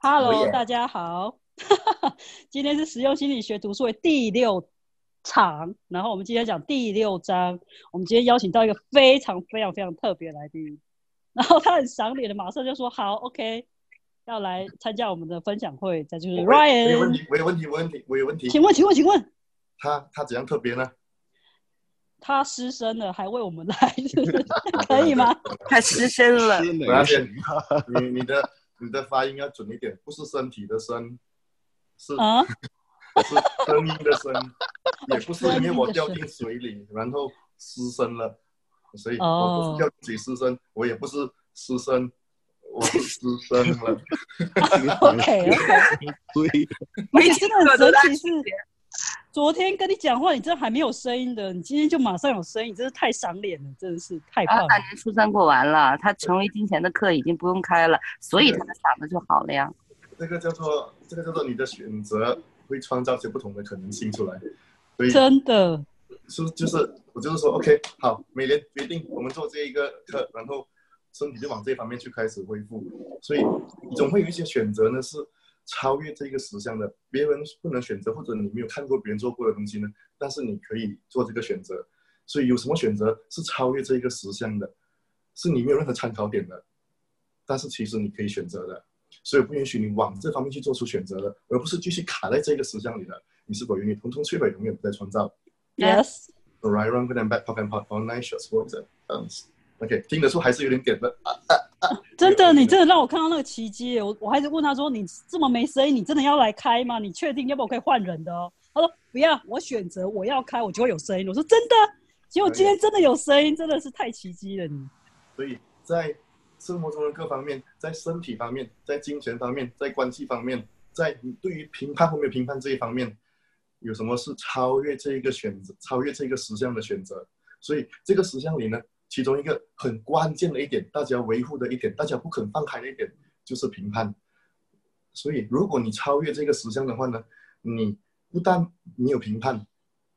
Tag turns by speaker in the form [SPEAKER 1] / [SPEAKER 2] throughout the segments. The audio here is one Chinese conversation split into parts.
[SPEAKER 1] Hello，大家好，今天是实用心理学读书会第六场，然后我们今天讲第六章。我们今天邀请到一个非常非常非常特别的来宾，然后他很赏脸的，马上就说好，OK，要来参加我们的分享会。这就是
[SPEAKER 2] 我我有问
[SPEAKER 1] Ryan，有问
[SPEAKER 2] 题，我有问题，我有问题，我有问题。
[SPEAKER 1] 请问，请问，请问，
[SPEAKER 2] 他他怎样特别呢？
[SPEAKER 1] 他失声了，还为我们来，可以吗？
[SPEAKER 3] 他失声了，
[SPEAKER 4] 是哪
[SPEAKER 2] 我要先
[SPEAKER 4] 谁？
[SPEAKER 2] 你你的你的发音要准一点，不是身体的身，是
[SPEAKER 1] 啊，
[SPEAKER 2] 是声音的声，也不是因为我掉进水里然后失声了，所以
[SPEAKER 1] 哦。
[SPEAKER 2] 我不是掉进水失声，我也不是失声，我是失声了。
[SPEAKER 1] OK，OK
[SPEAKER 4] 对，
[SPEAKER 1] 而且真的很神奇是昨天跟你讲话，你这还没有声音的，你今天就马上有声音，真是太赏脸了，真的是太棒
[SPEAKER 3] 啊，
[SPEAKER 1] 了
[SPEAKER 3] 大。年初三过完了，他成为金钱的课已经不用开了，所以他的嗓子就好了呀。
[SPEAKER 2] 这个叫做这个叫做你的选择会创造一些不同的可能性出来，所以
[SPEAKER 1] 真的，
[SPEAKER 2] 是就是我就是说，OK，好，每年决定我们做这一个课，然后身体就往这方面去开始恢复，所以总会有一些选择呢是超越这个实相的，别人不能选择，或者你没有看过别人做过的东西呢，但是你可以做这个选择，所以有什么选择是超越这个实相的，是你没有任何参考点的，但是其实你可以选择的，所以不允许你往这方面去做出选择的，而不是继续卡在这个实相里的，你是否愿意通通摧毁，永远不再创造。Yes，Right, wrong, good and bad, talk and part, online shots, words and dance. OK，听得出还是有点点的。
[SPEAKER 1] 真的，你真的让我看到那个奇迹。我我还是问他说：“你这么没声音，你真的要来开吗？你确定？要不然我可以换人的哦。”他说：“不要，我选择我要开，我就会有声音。”我说：“真的？”结果今天真的有声音，真的是太奇迹了你。
[SPEAKER 2] 所以在生活中的各方面，在身体方面，在金钱方面，在关系方面，在你对于评判或没有评判这一方面，有什么是超越这一个选择，超越这个实相的选择？所以这个实相里呢，其中一个很关键的一点，大家维护的一点，大家不肯放开的一点，就是评判。所以，如果你超越这个实相的话呢，你不但没有评判，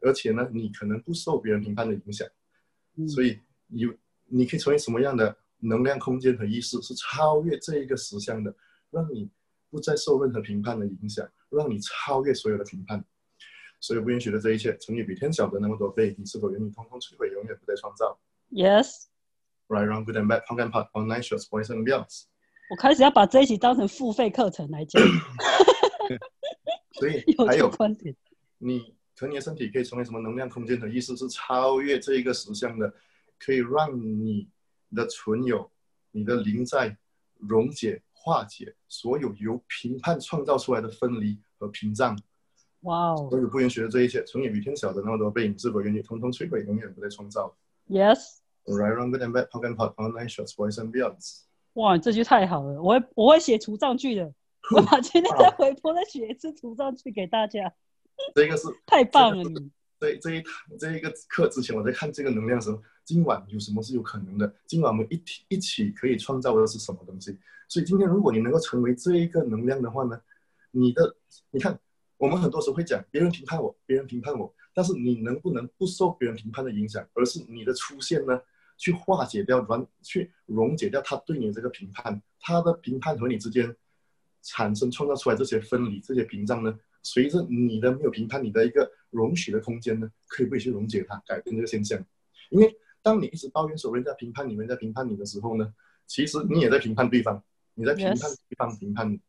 [SPEAKER 2] 而且呢，你可能不受别人评判的影响。
[SPEAKER 1] 嗯
[SPEAKER 2] 所以有你可以成为什么样的能量空间和意识，是超越这一个实相的，让你不再受任何评判的影响，让你超越所有的评判。所以不允许的这一切，乘以比天小的那么多倍，你是否愿意通通摧毁，永远不再创造 Yes，？Right, wrong, good and bad, punk and pot, online shows, boys and girls。
[SPEAKER 1] 我开始要把这一集当成付费课程来讲，
[SPEAKER 2] 所以 还有
[SPEAKER 1] 观点。
[SPEAKER 2] 你和你的身体可以成为什么能量空间的意思，是超越这一个实相的，可以让你的存有、你的灵在溶解、化解所有由评判创造出来的分离和屏障。
[SPEAKER 1] 哇哦
[SPEAKER 2] 所有不允许的这一切，从也比天小的那么多被，你是否愿意通通摧毁，永远不再创造
[SPEAKER 1] ，Yes。
[SPEAKER 2] ？Right, wrong, good and bad, and pot, online shots, boys and beyonds。
[SPEAKER 1] 哇，这句太好了，我会我会写除障句的，我把今天再 回播再写一次除障句给大家，
[SPEAKER 2] 这个是
[SPEAKER 1] 太棒了你。
[SPEAKER 2] 这这一堂这一个课之前，我在看这个能量的时候，今晚有什么是有可能的？今晚我们一起一起可以创造的是什么东西？所以今天如果你能够成为这一个能量的话呢，你的你看，我们很多时候会讲别人评判我，别人评判我，但是你能不能不受别人评判的影响，而是你的出现呢，去化解掉、软去溶解掉他对你的这个评判，他的评判和你之间产生创造出来这些分离、这些屏障呢？随着你的没有评判，你的一个容许的空间呢，可以不可以去溶解它，改变这个现象？因为当你一直抱怨说人家评判你，人家评判你的时候呢，其实你也在评判对方，你在评判对方评判你，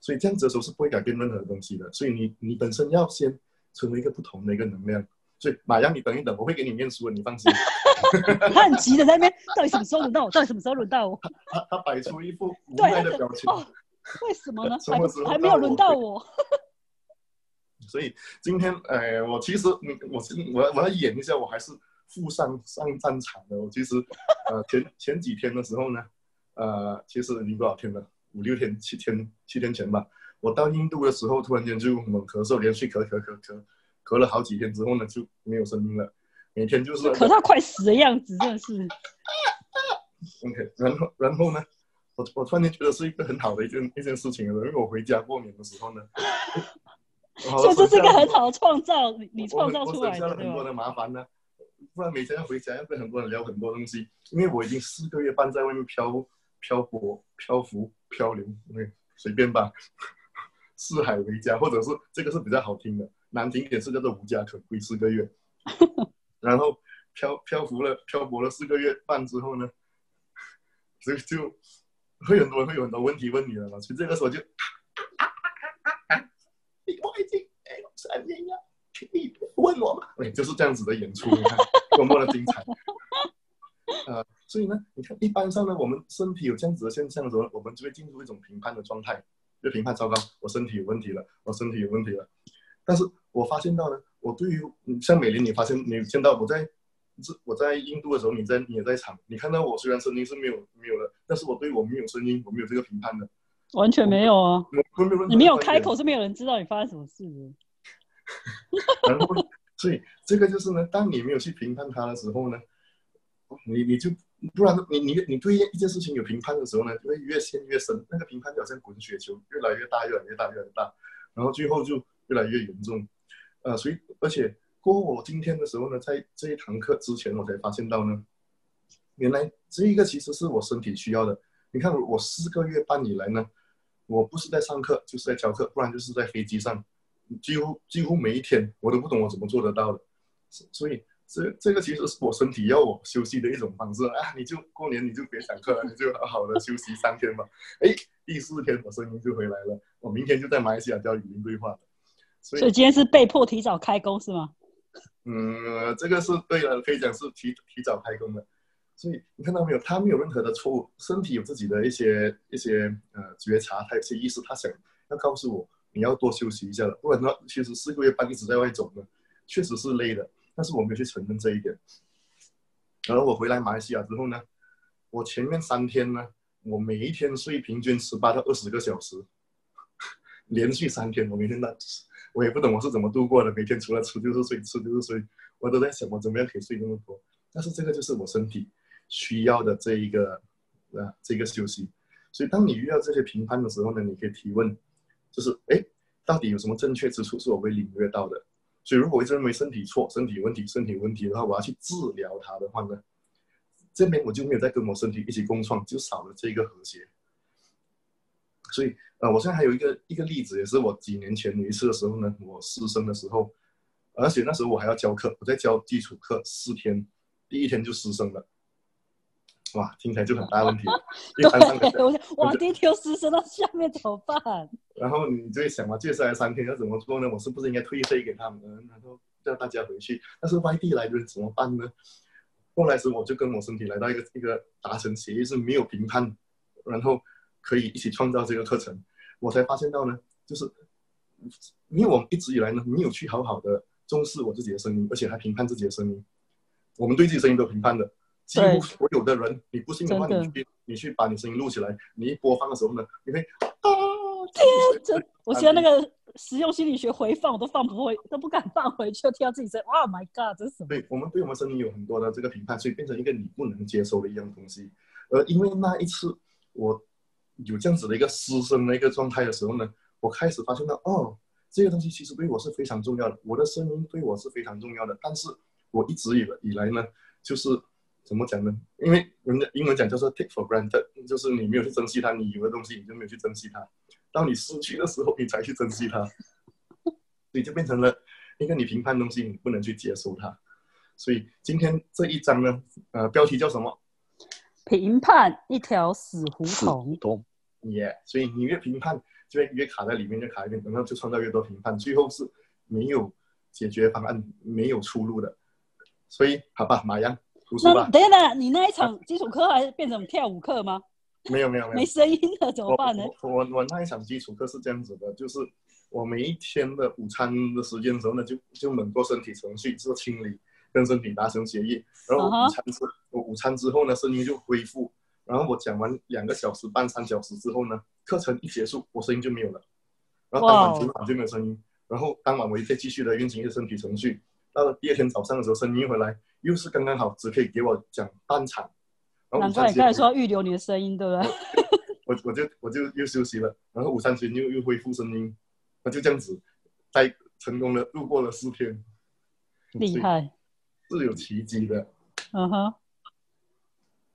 [SPEAKER 2] 所以这样子的时候是不会改变任何东西的。所以你你本身要先成为一个不同的一个能量。所以马洋，你等一等，我会给你念书的，你放心。
[SPEAKER 1] 他很急的在那边，到底什么时候轮到我？到底什么时候轮到我？
[SPEAKER 2] 他他摆出一副无，奈的表情。
[SPEAKER 1] 哦，为什么呢？
[SPEAKER 2] 什
[SPEAKER 1] 还还没有轮到我？
[SPEAKER 2] 所以今天，呃，我其实你我是我要我要演一下，我还是负上上战场的。我其实，呃，前前几天的时候呢，呃，其实已经多少天了，五六天、七天、七天前吧。我到印度的时候，突然间就猛咳嗽，连续咳咳咳咳，咳了好几天之后呢，就没有声音了。每天就是
[SPEAKER 1] 可他快死的样子，真的是。
[SPEAKER 2] OK，然后然后呢，我我突然间觉得是一个很好的一件一件事情了，因为我回家过年的时候呢，
[SPEAKER 1] 所以这是一个很好的创造，你你创造出来的，
[SPEAKER 2] 省下了？很多的麻烦呢。不然每天要回家要跟很多人聊很多东西，因为我已经四个月半在外面漂漂泊、漂浮、漂流，对，随便吧，四海为家，或者是这个是比较好听的，难听一点是叫做无家可归四个月。然后漂漂浮了漂泊了四个月半之后呢，所以就会很多人会有很多问题问你了嘛，所以这个时候就。我已经哎三年了，你问我嘛？哎，就是这样子的演出，你看多么的精彩。呃，所以呢，你看，一般上呢，我们身体有这样子的现象的时候，我们就会进入一种评判的状态，就评判糟糕，我身体有问题了，我身体有问题了。但是我发现到呢，我对于像美玲，你发现你见到我在，这我在印度的时候，你在你也在场，你看到我虽然声音是没有没有了，但是我对我没有声音，我没有这个评判的。
[SPEAKER 1] 完全没有啊！你没有开口，是没有人知道你发生什么事的。
[SPEAKER 2] 然后，所以这个就是呢，当你没有去评判它的时候呢，你你就不然你你你对一件事情有评判的时候呢，就会越陷越深。那个评判就好像滚雪球，越来越大，越来越大，越来越大，然后最后就越来越严重。呃，所以而且过我今天的时候呢，在这一堂课之前，我才发现到呢，原来这一个其实是我身体需要的。你看我四个月半以来呢。我不是在上课，就是在教课，不然就是在飞机上，几乎几乎每一天，我都不懂我怎么做得到的。所以这这个其实是我身体要我休息的一种方式啊！你就过年你就别上课了，你就好好的休息三天吧。哎，第四天我声音就回来了，我明天就在马来西亚教语音对话
[SPEAKER 1] 所以今天是被迫提早开工是吗？
[SPEAKER 2] 嗯，这个是对了，可以讲是提提早开工的。所以你看到没有？他没有任何的错误，身体有自己的一些一些呃觉察，他有些意识，他想要告诉我你要多休息一下了，不然的话，其实四个月半一直在外走呢，确实是累的。但是我没有去承认这一点。然后我回来马来西亚之后呢，我前面三天呢，我每一天睡平均十八到二十个小时，连续三天，我每天都，我也不懂我是怎么度过的，每天除了吃就是睡，吃就是睡，我都在想我怎么样可以睡那么多。但是这个就是我身体。需要的这一个啊，这个休息，所以当你遇到这些评判的时候呢，你可以提问，就是哎，到底有什么正确之处是我会领略到的？所以如果我一直认为身体错、身体有问题、身体有问题的话，我要去治疗它的话呢，这边我就没有在跟我身体一起共创，就少了这个和谐。所以呃，我现在还有一个一个例子，也是我几年前有一次的时候呢，我师生的时候，而且那时候我还要教课，我在教基础课四天，第一天就失声了。哇，听起来就很大问题。
[SPEAKER 1] 对，我想，哇，第一天失声到下面怎么办？
[SPEAKER 2] 然后你就会想嘛，接下来三天要怎么做呢？我是不是应该退费给他们，然后叫大家回去？但是外地来的人怎么办呢？后来时我就跟我身体来到一个一个达成协议，是没有评判，然后可以一起创造这个课程。我才发现到呢，就是因为我们一直以来呢，没有去好好的重视我自己的声音，而且还评判自己的声音。我们对自己声音都评判的。几乎所有的人，你不信的话，你去你去把你声音录起来，你一播放的时候呢，你会啊
[SPEAKER 1] 天，真！我现在那个实用心理学回放我都放不回，都不敢放回去，听到自己声，，Oh，My God，这是什么？
[SPEAKER 2] 对我们对我们声音有很多的这个评判，所以变成一个你不能接受的一样东西。而因为那一次我有这样子的一个失声的一个状态的时候呢，我开始发现到，哦，这个东西其实对我是非常重要的，我的声音对我是非常重要的。但是我一直以来以来呢，就是。怎么讲呢？因为人家英文讲叫做 take for granted，就是你没有去珍惜它，你有的东西你就没有去珍惜它。当你失去的时候，你才去珍惜它，所以就变成了一个你评判东西，你不能去接受它。所以今天这一章呢，呃，标题叫什么？
[SPEAKER 1] 评判一条死胡同。
[SPEAKER 2] 耶！所以你越评判，就会越卡在里面，越卡在里面，然后就创造越多评判，最后是没有解决方案，没有出路的。所以，好吧，马洋。
[SPEAKER 1] 那等等，你那一场基础课还是变成跳舞课吗？
[SPEAKER 2] 没有没有没有，
[SPEAKER 1] 没 声音了怎么办呢？
[SPEAKER 2] 我我我那一场基础课是这样子的，就是我每一天的午餐的时间的时候呢，就就猛做身体程序做清理，跟身体达成协议。然后午餐之我午餐之后呢，声音就恢复。然后我讲完两个小时半三小时之后呢，课程一结束，我声音就没有了。然后当晚今晚就没有声音。然后当晚我也可以继续的运行一个身体程序。到了第二天早上的时候，声音回来。又是刚刚好，只可以给我讲半场。
[SPEAKER 1] 难怪你刚才说预留你的声音，对不对？
[SPEAKER 2] 我我就我就又休息了，然后午餐前又又恢复声音，那就这样子，在成功的度过了四天。
[SPEAKER 1] 厉害，
[SPEAKER 2] 是有奇迹的。
[SPEAKER 1] 嗯哼。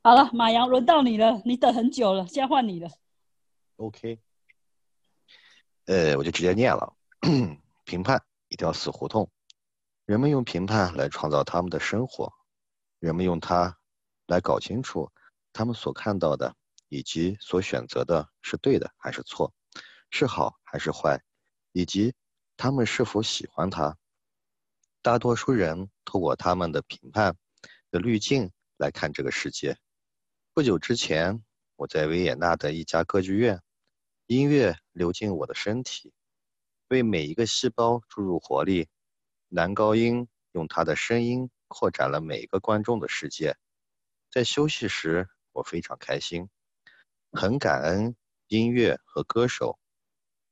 [SPEAKER 1] 好了，马洋，轮到你了，你等很久了，现在换你了。
[SPEAKER 4] OK，呃，我就直接念了。评判一条死胡同，人们用评判来创造他们的生活，人们用它来搞清楚他们所看到的以及所选择的是对的还是错，是好还是坏，以及他们是否喜欢它。大多数人透过他们的评判的滤镜来看这个世界。不久之前，我在维也纳的一家歌剧院，音乐流进我的身体。为每一个细胞注入活力，男高音用他的声音扩展了每一个观众的世界。在休息时，我非常开心，很感恩音乐和歌手。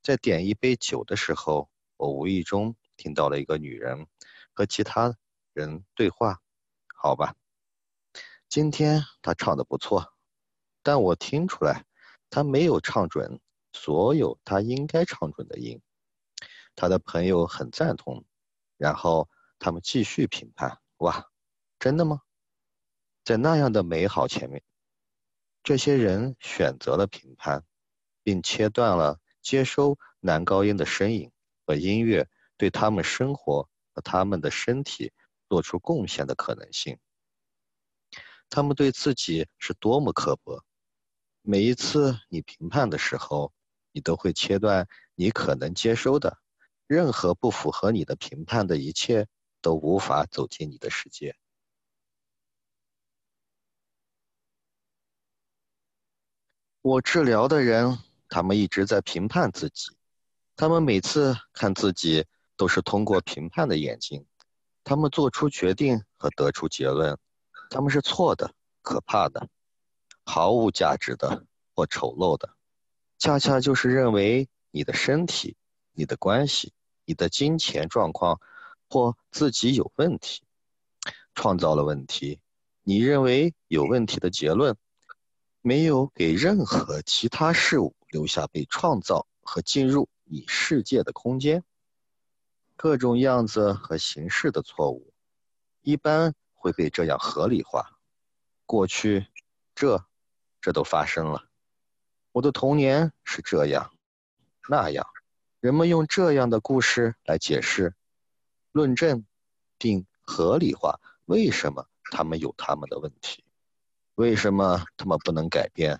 [SPEAKER 4] 在点一杯酒的时候，我无意中听到了一个女人和其他人对话。好吧，今天他唱的不错，但我听出来，他没有唱准所有他应该唱准的音。他的朋友很赞同，然后他们继续评判。哇，真的吗？在那样的美好前面，这些人选择了评判，并切断了接收男高音的身影和音乐对他们生活和他们的身体做出贡献的可能性。他们对自己是多么刻薄！每一次你评判的时候，你都会切断你可能接收的。任何不符合你的评判的一切都无法走进你的世界。我治疗的人，他们一直在评判自己，他们每次看自己都是通过评判的眼睛，他们做出决定和得出结论，他们是错的、可怕的、毫无价值的或丑陋的，恰恰就是认为你的身体。你的关系、你的金钱状况，或自己有问题，创造了问题。你认为有问题的结论，没有给任何其他事物留下被创造和进入你世界的空间。各种样子和形式的错误，一般会被这样合理化。过去，这，这都发生了。我的童年是这样，那样。人们用这样的故事来解释、论证并合理化为什么他们有他们的问题，为什么他们不能改变，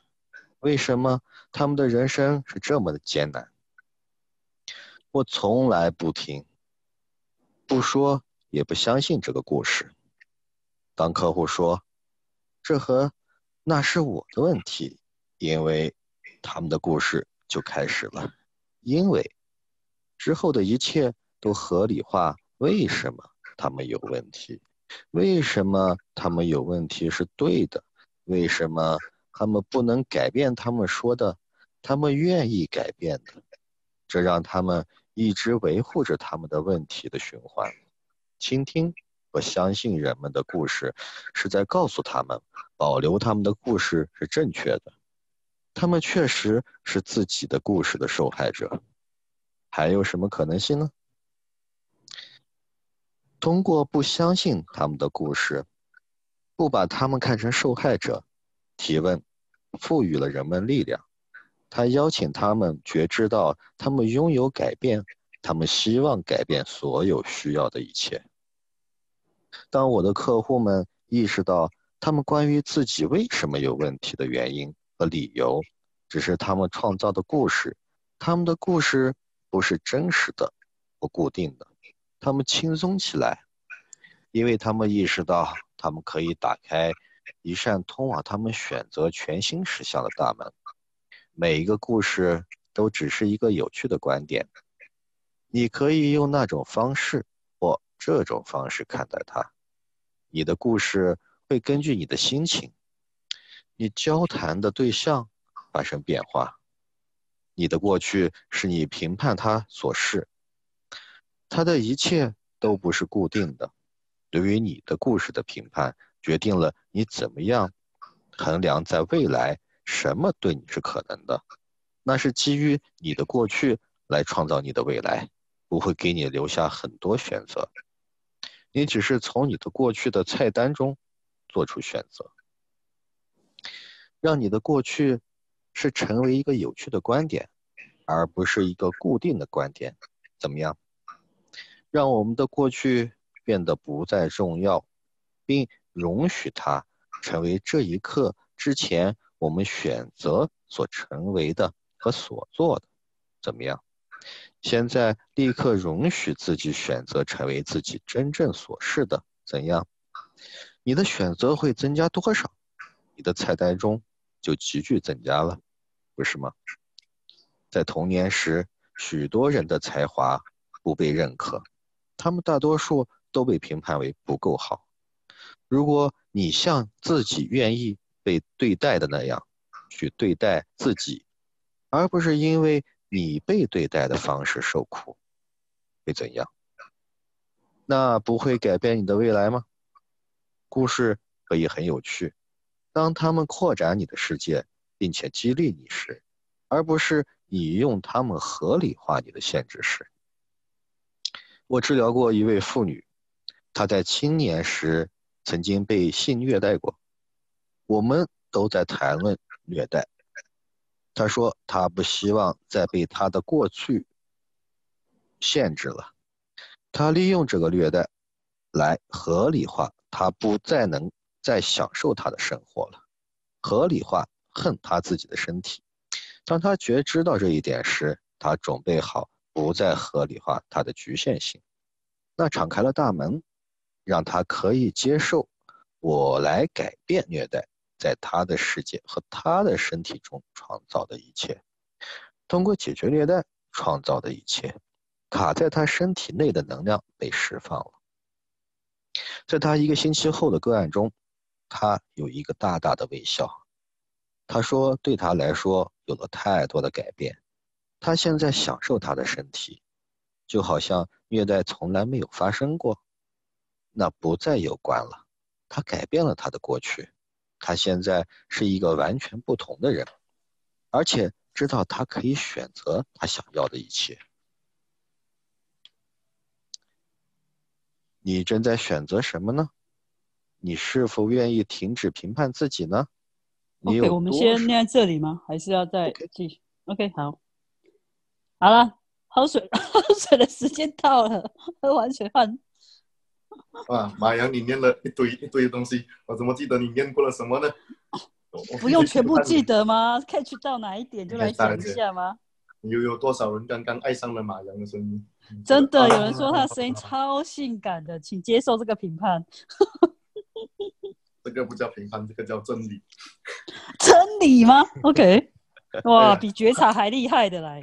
[SPEAKER 4] 为什么他们的人生是这么的艰难。我从来不听、不说、也不相信这个故事。当客户说这和那是我的问题，因为他们的故事就开始了，因为。之后的一切都合理化，为什么他们有问题？为什么他们有问题是对的？为什么他们不能改变他们说的？他们愿意改变的，这让他们一直维护着他们的问题的循环。倾听和相信人们的故事，是在告诉他们，保留他们的故事是正确的。他们确实是自己的故事的受害者。还有什么可能性呢？通过不相信他们的故事，不把他们看成受害者，提问，赋予了人们力量。他邀请他们觉知到，他们拥有改变，他们希望改变所有需要的一切。当我的客户们意识到，他们关于自己为什么有问题的原因和理由，只是他们创造的故事，他们的故事。不是真实的，不固定的，他们轻松起来，因为他们意识到，他们可以打开一扇通往他们选择全新实相的大门。每一个故事都只是一个有趣的观点，你可以用那种方式这种方式看待它。你的故事会根据你的心情、你交谈的对象发生变化。你的过去是你评判它所示，它的一切都不是固定的。对于你的故事的评判，决定了你怎么样衡量在未来什么对你是可能的。那是基于你的过去来创造你的未来，不会给你留下很多选择。你只是从你的过去的菜单中做出选择，让你的过去。是成为一个有趣的观点，而不是一个固定的观点。怎么样？让我们的过去变得不再重要，并容许它成为这一刻之前我们选择所成为的和所做的。怎么样？现在立刻容许自己选择成为自己真正所是的。怎样？你的选择会增加多少？你的菜单中就急剧增加了，不是吗？在童年时，许多人的才华不被认可，他们大多数都被评判为不够好。如果你像自己愿意被对待的那样去对待自己，而不是因为。你被对待的方式受苦，会怎样？那不会改变你的未来吗？故事可以很有趣，当他们扩展你的世界，并且激励你时，而不是你用他们合理化你的限制时。我治疗过一位妇女，她在青年时曾经被性虐待过，我们都在谈论虐待。他说：“他不希望再被他的过去限制了。他利用这个虐待来合理化他不再能再享受他的生活了，合理化恨他自己的身体。当他觉知到这一点时，他准备好不再合理化他的局限性，那敞开了大门，让他可以接受我来改变虐待。”在他的世界和他的身体中创造的一切，通过解决虐待创造的一切，卡在他身体内的能量被释放了。在他一个星期后的个案中，他有一个大大的微笑。他说：“对他来说有了太多的改变，他现在享受他的身体，就好像虐待从来没有发生过。那不再有关了，他改变了他的过去。”他现在是一个完全不同的人，而且知道他可以选择他想要的一切。你正在选择什么呢？你是否愿意停止评判自己呢
[SPEAKER 1] ？OK，我们先念在这里吗？还是要再继续？OK，好，好了，喝水，喝水的时间到了，喝完水换。
[SPEAKER 2] 啊，马洋，你念了一堆一堆东西，我怎么记得你念过了什么呢？
[SPEAKER 1] 不用全部记得吗？catch 到哪一点就来讲一下吗？
[SPEAKER 2] 有有多少人刚刚爱上了马洋的声音？
[SPEAKER 1] 真的有人说他声音超性感的，请接受这个评判。
[SPEAKER 2] 这个不叫评判，这个叫真理。
[SPEAKER 1] 真理吗？OK，哇，比觉察还厉害的来。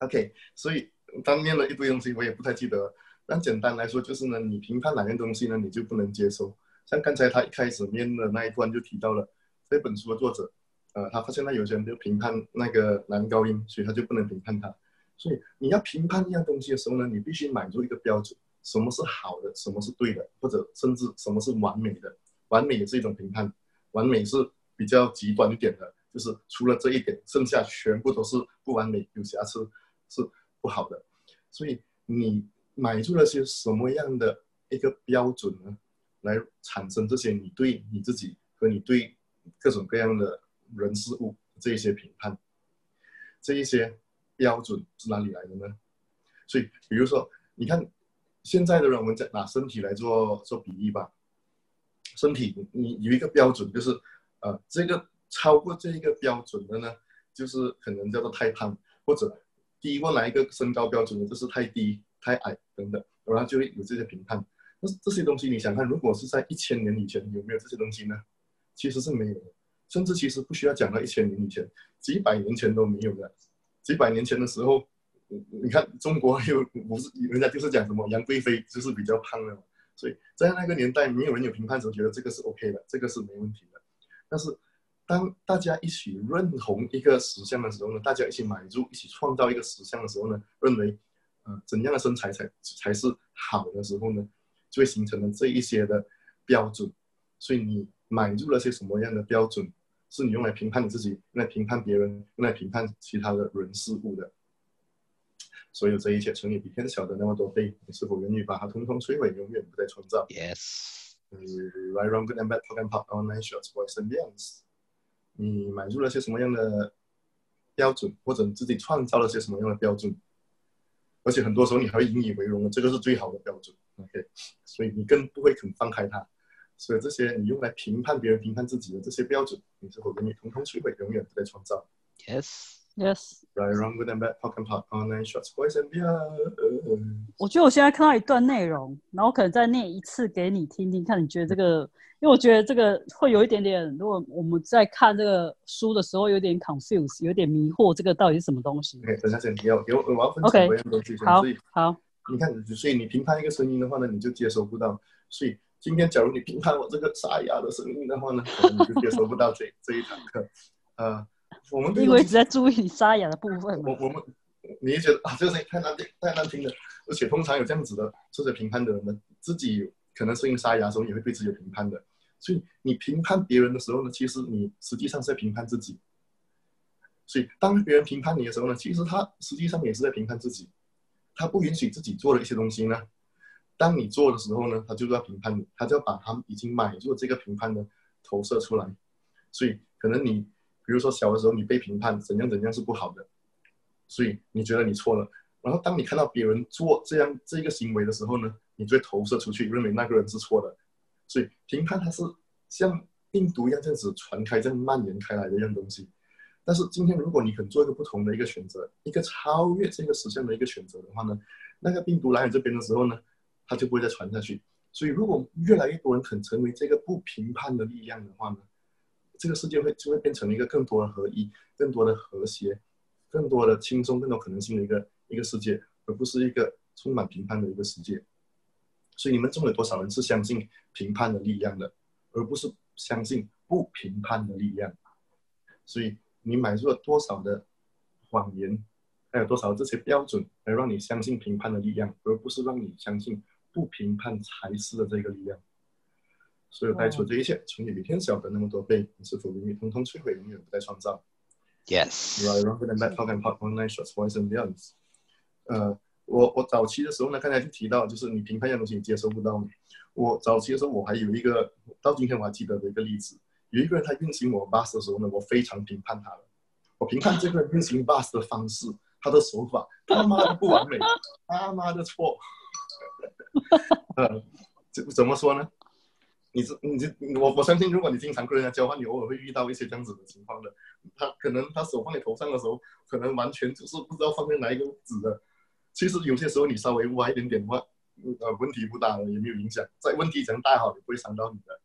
[SPEAKER 2] OK，所以当念了一堆东西，我也不太记得。但简单来说，就是呢，你评判哪样东西呢，你就不能接受。像刚才他一开始念的那一段就提到了，这本书的作者，呃，他发现他有些人就评判那个男高音，所以他就不能评判他。所以你要评判一样东西的时候呢，你必须满足一个标准：什么是好的，什么是对的，或者甚至什么是完美的。完美也是一种评判，完美是比较极端一点的，就是除了这一点，剩下全部都是不完美、有瑕疵，是不好的。所以你。买出了些什么样的一个标准呢？来产生这些你对你自己和你对各种各样的人事物这一些评判，这一些标准是哪里来的呢？所以，比如说，你看现在的人，我们在拿身体来做做比喻吧。身体你有一个标准，就是呃，这个超过这一个标准的呢，就是可能叫做太胖，或者低过哪一个身高标准的，就是太低。太矮等等，然后就会有这些评判。那这些东西，你想看，如果是在一千年以前，有没有这些东西呢？其实是没有的，甚至其实不需要讲到一千年以前，几百年前都没有的。几百年前的时候，你看中国有不是人家就是讲什么杨贵妃就是比较胖的嘛，所以在那个年代，没有人有评判时候觉得这个是 OK 的，这个是没问题的。但是当大家一起认同一个实相的时候呢，大家一起买入、一起创造一个实相的时候呢，认为。怎样的身材才才是好的时候呢？就会形成了这一些的标准。所以你买入了些什么样的标准，是你用来评判你自己，用来评判别人，用来评判其他的人事物的。所有这一切，从你比天小的那么多倍，你是否愿意把它通通摧毁，永远不再创造
[SPEAKER 4] ？Yes。
[SPEAKER 2] Right, wrong, good and bad, talk and pop, online shorts, boys and girls。你买入了些什么样的标准，或者你自己创造了些什么样的标准，而且很多时候你还会引以为荣的，这个是最好的标准。OK，所以你更不会肯放开它。所以这些你用来评判别人、评判自己的这些标准，你是否给你通通摧毁，永远不再创造。
[SPEAKER 4] Yes，
[SPEAKER 2] Yes，Right, wrong, good and bad, talk and talk, online shots, boys and beyond。
[SPEAKER 1] 我觉得我现在看到一段内容，然后可能再念一次给你听听，看你觉得这个，因为我觉得这个会有一点点，如果我们在看这个书的时候有点 confuse，有点迷惑，这个到底是什么东西
[SPEAKER 2] OK，等一下先，你要给我，我要分享我要东西先。
[SPEAKER 1] 好好，
[SPEAKER 2] 你看，所以你评判一个声音的话呢，你就接收不到。所以今天假如你评判我这个沙哑的声音的话呢，可能你就接收不到这这一堂课。呃，我们对
[SPEAKER 1] 因为一直在注意你沙哑的部分
[SPEAKER 2] 我。我们你也觉得啊，这个声音太难听，太难听了。而且通常有这样子的这些评判的人呢，自己可能声音沙哑的时候也会对自己有评判的。所以你评判别人的时候呢，其实你实际上是在评判自己。所以当别人评判你的时候呢，其实他实际上也是在评判自己。他不允许自己做的一些东西呢，当你做的时候呢，他就是要评判你，他就要把他已经买入这个评判呢投射出来。所以可能你，比如说小的时候你被评判怎样怎样是不好的，所以你觉得你错了。然后当你看到别人做这样这个行为的时候呢，你就会投射出去，认为那个人是错的。所以评判它是像病毒一样这样子传开、这样蔓延开来的一样东西。但是今天如果你肯做一个不同的一个选择，一个超越这个实相的一个选择的话呢，那个病毒来你这边的时候呢，它就不会再传下去。所以如果越来越多人肯成为这个不评判的力量的话呢，这个世界会就会变成一个更多的合一、更多的和谐、更多的轻松、更多可能性的一个一个世界，而不是一个充满评判的一个世界。所以你们中有多少人是相信评判的力量的，而不是相信不评判的力量？所以你买入了多少的谎言，还有多少这些标准，来让你相信评判的力量，而不是让你相信不评判才是的这个力量。所有带出这一切，从你比天小的那么多倍，你是否永远通通摧毁，永远不再创造 good and shots。呃，我我早期的时候呢，刚才就提到，就是你评判一样东西你接收不到嘛。我早期的时候，我还有一个到今天我还记得的一个例子，有一个人他运行我 bus 的时候呢，我非常评判他了，我评判这个人运行 bus 的方式，他的手法他妈的不完美，他妈的错。呃，怎怎么说呢？你是你这我我相信，如果你经常跟人家交换，你偶尔会遇到一些这样子的情况的。他可能他手放在头上的时候，可能完全就是不知道放在哪一个位置的。其实有些时候你稍微歪一点点的话，呃，问题不大的，也没有影响。在问题讲大好，也不会伤到你的。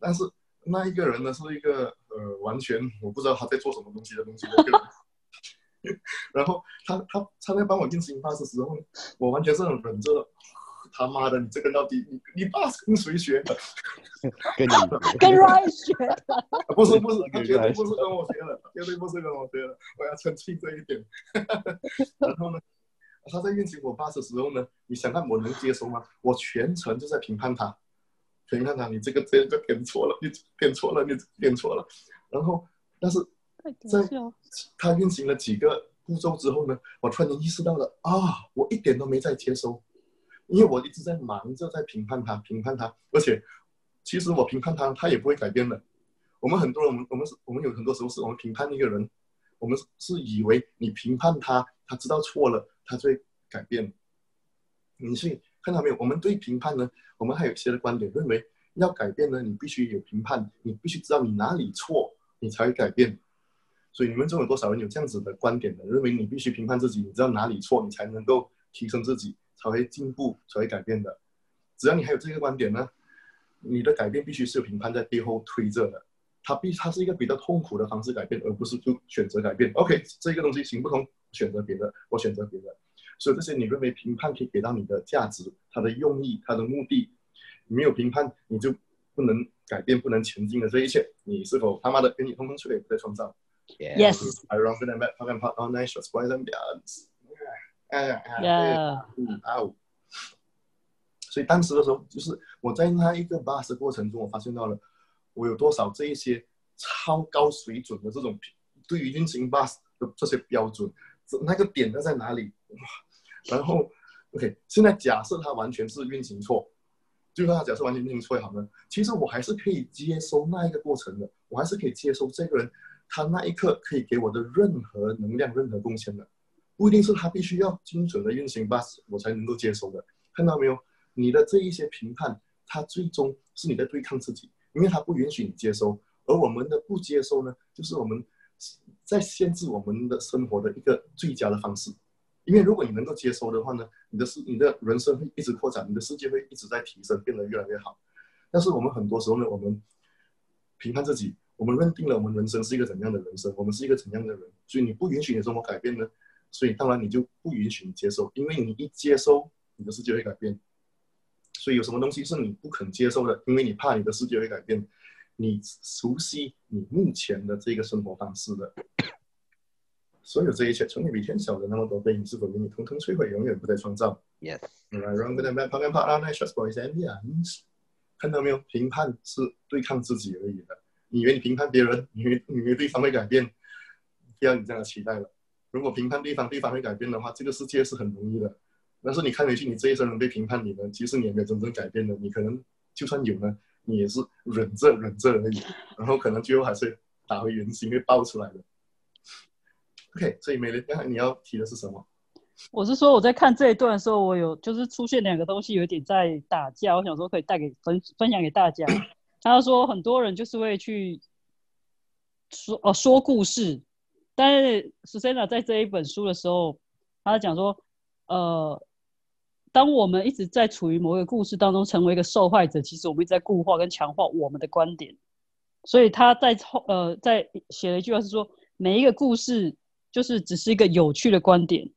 [SPEAKER 2] 但是那一个人呢，是一个呃，完全我不知道他在做什么东西的东西一个人。然后他他他在帮我进行发的时候，我完全是很忍着的。他妈的，你这个到底你你爸是跟谁学的？
[SPEAKER 4] 跟你
[SPEAKER 1] 跟 Ryan 学的，
[SPEAKER 2] 不是不是，他绝对不是跟我学的，绝对不是跟我学的，我要澄清这一点。然后呢，他在运行我 bus 的时候呢，你想看我能接受吗？我全程就在评判他，评判他，你这个这个点错了，你点错了，你点错了。然后，但是在。他运行了几个步骤之后呢，我突然间意识到了啊，我一点都没在接收，因为我一直在忙着在评判他，评判他，而且其实我评判他，他也不会改变的。我们很多人，我们我们是，我们有很多时候是我们评判一个人，我们是以为你评判他，他知道错了，他就会改变。你去看到没有？我们对评判呢，我们还有一些的观点认为，要改变呢，你必须有评判，你必须知道你哪里错，你才会改变。所以你们中有多少人有这样子的观点的？认为你必须评判自己，你知道哪里错，你才能够提升自己，才会进步，才会改变的。只要你还有这个观点呢，你的改变必须是有评判在背后推着的。它必它是一个比较痛苦的方式改变，而不是就选择改变。OK，这个东西行不通，选择别的，我选择别的。所以这些你认为评判可以给到你的价值、它的用意、它的目的，没有评判你就不能改变、不能前进的这一切，你是否他妈的给你通通出来不再创造？Yes，I run part, shots, boys and beyonds. 哎呀，哎
[SPEAKER 1] Yeah，
[SPEAKER 2] 嗯啊呜。所以当时的时候，就是我在那一个 bus 的过程中，我发现到了我有多少这一些超高水准的这种对于运行 bus 的这些标准，这那个点在在哪里？哇！然后 OK，现在假设它完全是运行错，就算它假设完全运行错也好呢，其实我还是可以接收那一个过程的，我还是可以接收这个人他那一刻可以给我的任何能量、任何贡献的，不一定是他必须要精准的运行 bus 我才能够接收的。看到没有？你的这一些评判，它最终是你在对抗自己，因为它不允许你接收。而我们的不接收呢，就是我们在限制我们的生活的一个最佳的方式。因为如果你能够接收的话呢，你的世、你的人生会一直扩展，你的世界会一直在提升，变得越来越好。但是我们很多时候呢，我们评判自己，我们认定了我们人生是一个怎样的人生，我们是一个怎样的人，所以你不允许你生活改变呢，所以当然你就不允许你接受，因为你一接收，你的世界会改变。所以有什么东西是你不肯接受的，因为你怕你的世界会改变。你熟悉你目前的这个生活方式的，所有这一切，从你比天小的那么多倍，你是否给你通通摧毁，永远不再创造
[SPEAKER 4] ？Yes。
[SPEAKER 2] 看到没有？评判是对抗自己而已的。你以为你评判别人，你以为你以为对方会改变？不要你这样的期待了。如果评判对方，对方会改变的话，这个世界是很容易的。但是你看回去，你这一生人被评判你呢，其实你也没有真正改变的。你可能就算有呢。你也是忍着忍着而已，然后可能最后还是打回原形，被爆出来的。OK，所以美丽，刚才你要提的是什么？
[SPEAKER 1] 我是说我在看这一段的时候，我有就是出现两个东西有点在打架，我想说可以带给分分享给大家。他说很多人就是会去说哦说故事，但是 Susanna 在这一本书的时候，他讲说呃。当我们一直在处于某个故事当中，成为一个受害者，其实我们一直在固化跟强化我们的观点。所以他在后呃在写了一句话是说，每一个故事就是只是一个有趣的观点，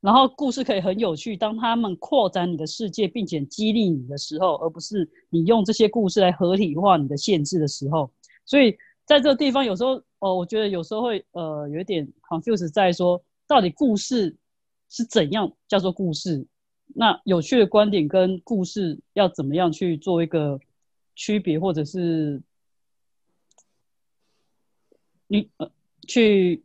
[SPEAKER 1] 然后故事可以很有趣，当他们扩展你的世界，并且激励你的时候，而不是你用这些故事来合理化你的限制的时候。所以在这个地方，有时候哦，我觉得有时候会呃有一点 confuse 在说，到底故事是怎样叫做故事？那有趣的观点跟故事要怎么样去做一个区别，或者是你呃去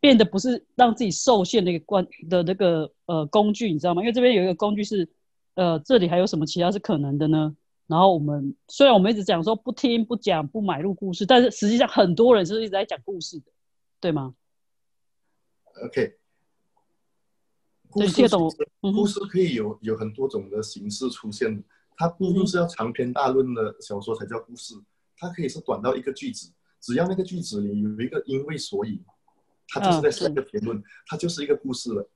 [SPEAKER 1] 变得不是让自己受限的一个关的那个呃工具，你知道吗？因为这边有一个工具是呃这里还有什么其他是可能的呢？然后我们虽然我们一直讲说不听不讲不买入故事，但是实际上很多人是一直在讲故事的，对吗
[SPEAKER 2] ？OK。
[SPEAKER 1] 故事
[SPEAKER 2] 故事可以有有很多种的形式出现，它不一定是要长篇大论的小说才叫故事，它可以是短到一个句子，只要那个句子里有一个因为所以，它就是在下一个评论，它就是一个故事了。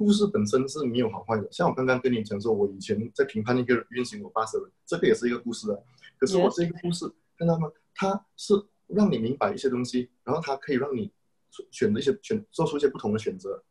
[SPEAKER 2] 故事本身是没有好坏的，像我刚刚跟你讲说，我以前在评判一个运行我八十人，这个也是一个故事啊。可是我这个故事看到吗？它是让你明白一些东西，然后它可以让你选择一些选做出一些不同的选择。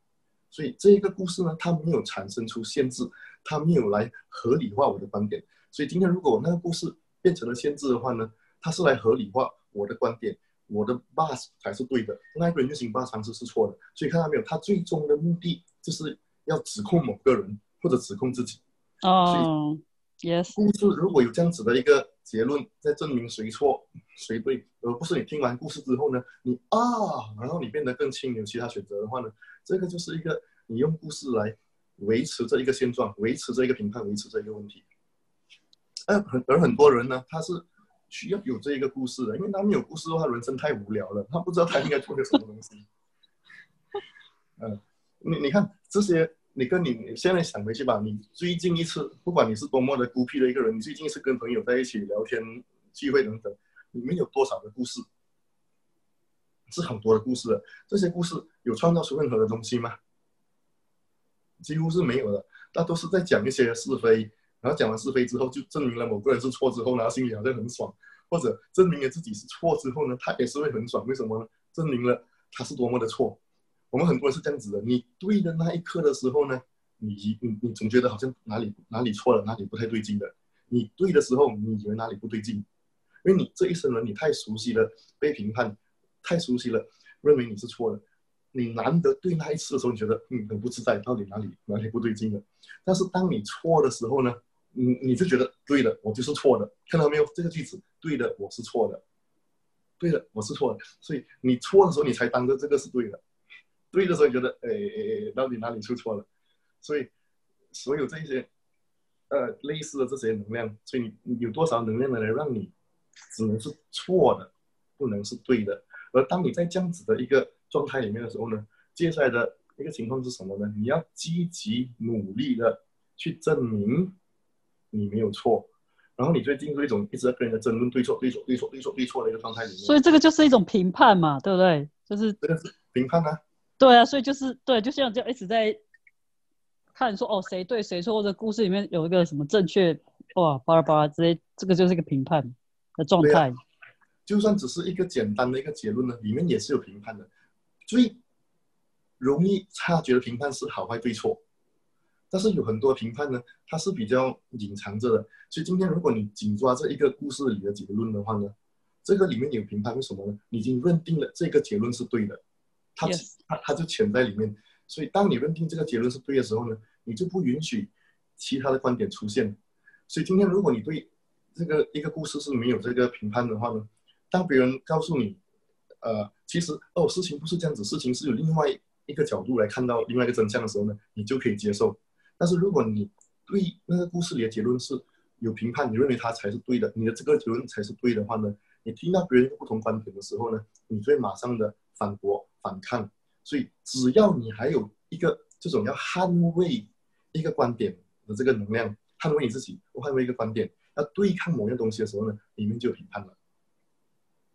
[SPEAKER 2] 所以这一个故事呢，它没有产生出限制，它没有来合理化我的观点。所以今天如果我那个故事变成了限制的话呢，它是来合理化我的观点，我的 bus 才是对的，那个人运行 bus 尝试是错的。所以看到没有，它最终的目的就是要指控某个人或者指控自己。
[SPEAKER 1] 哦，yes。
[SPEAKER 2] 故事如果有这样子的一个结论，在证明谁错谁对，而不是你听完故事之后呢，你啊，然后你变得更轻，有其他选择的话呢？这个就是一个你用故事来维持这一个现状，维持这一个评判，维持这一个问题。而很而很多人呢，他是需要有这一个故事的，因为他没有故事的话，人生太无聊了，他不知道他应该做些什么东西。嗯，你你看这些，你跟你现在想回去吧，你最近一次，不管你是多么的孤僻的一个人，你最近一次跟朋友在一起聊天、聚会等等，你们有多少的故事？是很多的故事的，这些故事有创造出任何的东西吗？几乎是没有的，那都是在讲一些是非，然后讲完是非之后，就证明了某个人是错之后，然后心里好像很爽，或者证明了自己是错之后呢，他也是会很爽。为什么呢？证明了他是多么的错。我们很多人是这样子的，你对的那一刻的时候呢，你你你总觉得好像哪里哪里错了，哪里不太对劲的。你对的时候，你以为哪里不对劲，因为你这一生人，你太熟悉了被评判。太熟悉了，认为你是错的。你难得对那一次的时候，你觉得嗯很不自在，到底哪里哪里不对劲了？但是当你错的时候呢，你你就觉得对的，我就是错的。看到没有？这个句子对的，我是错的。对的，我是错的。所以你错的时候，你才当着这个是对的。对的时候，你觉得哎哎哎，到底哪里出错了？所以所有这些呃类似的这些能量，所以你有多少能量来让你只能是错的，不能是对的？而当你在这样子的一个状态里面的时候呢，接下来的一个情况是什么呢？你要积极努力的去证明你没有错，然后你就进入一种一直在跟人家争论对错、对错、对错、对错、对错的一个状态里面。
[SPEAKER 1] 所以这个就是一种评判嘛，对不对？就是
[SPEAKER 2] 这个是评判啊，
[SPEAKER 1] 对啊，所以就是对，就像这样一直在看说哦谁对谁错，或者故事里面有一个什么正确哇巴拉巴拉之类，这个就是一个评判的状态。
[SPEAKER 2] 就算只是一个简单的一个结论呢，里面也是有评判的。最容易察觉的评判是好坏对错，但是有很多评判呢，它是比较隐藏着的。所以今天如果你紧抓这一个故事里的结论的话呢，这个里面有评判，为什么呢？你已经认定了这个结论是对的，它它它就潜在里面。所以当你认定这个结论是对的时候呢，你就不允许其他的观点出现。所以今天如果你对这个一个故事是没有这个评判的话呢，当别人告诉你，呃，其实哦事情不是这样子，事情是有另外一个角度来看到另外一个真相的时候呢，你就可以接受。但是如果你对那个故事里的结论是有评判，你认为它才是对的，你的这个结论才是对的话呢，你听到别人不同观点的时候呢，你就会马上的反驳反抗。所以只要你还有一个这种要捍卫一个观点的这个能量，捍卫你自己，或捍卫一个观点，要对抗某样东西的时候呢，里面就有评判了。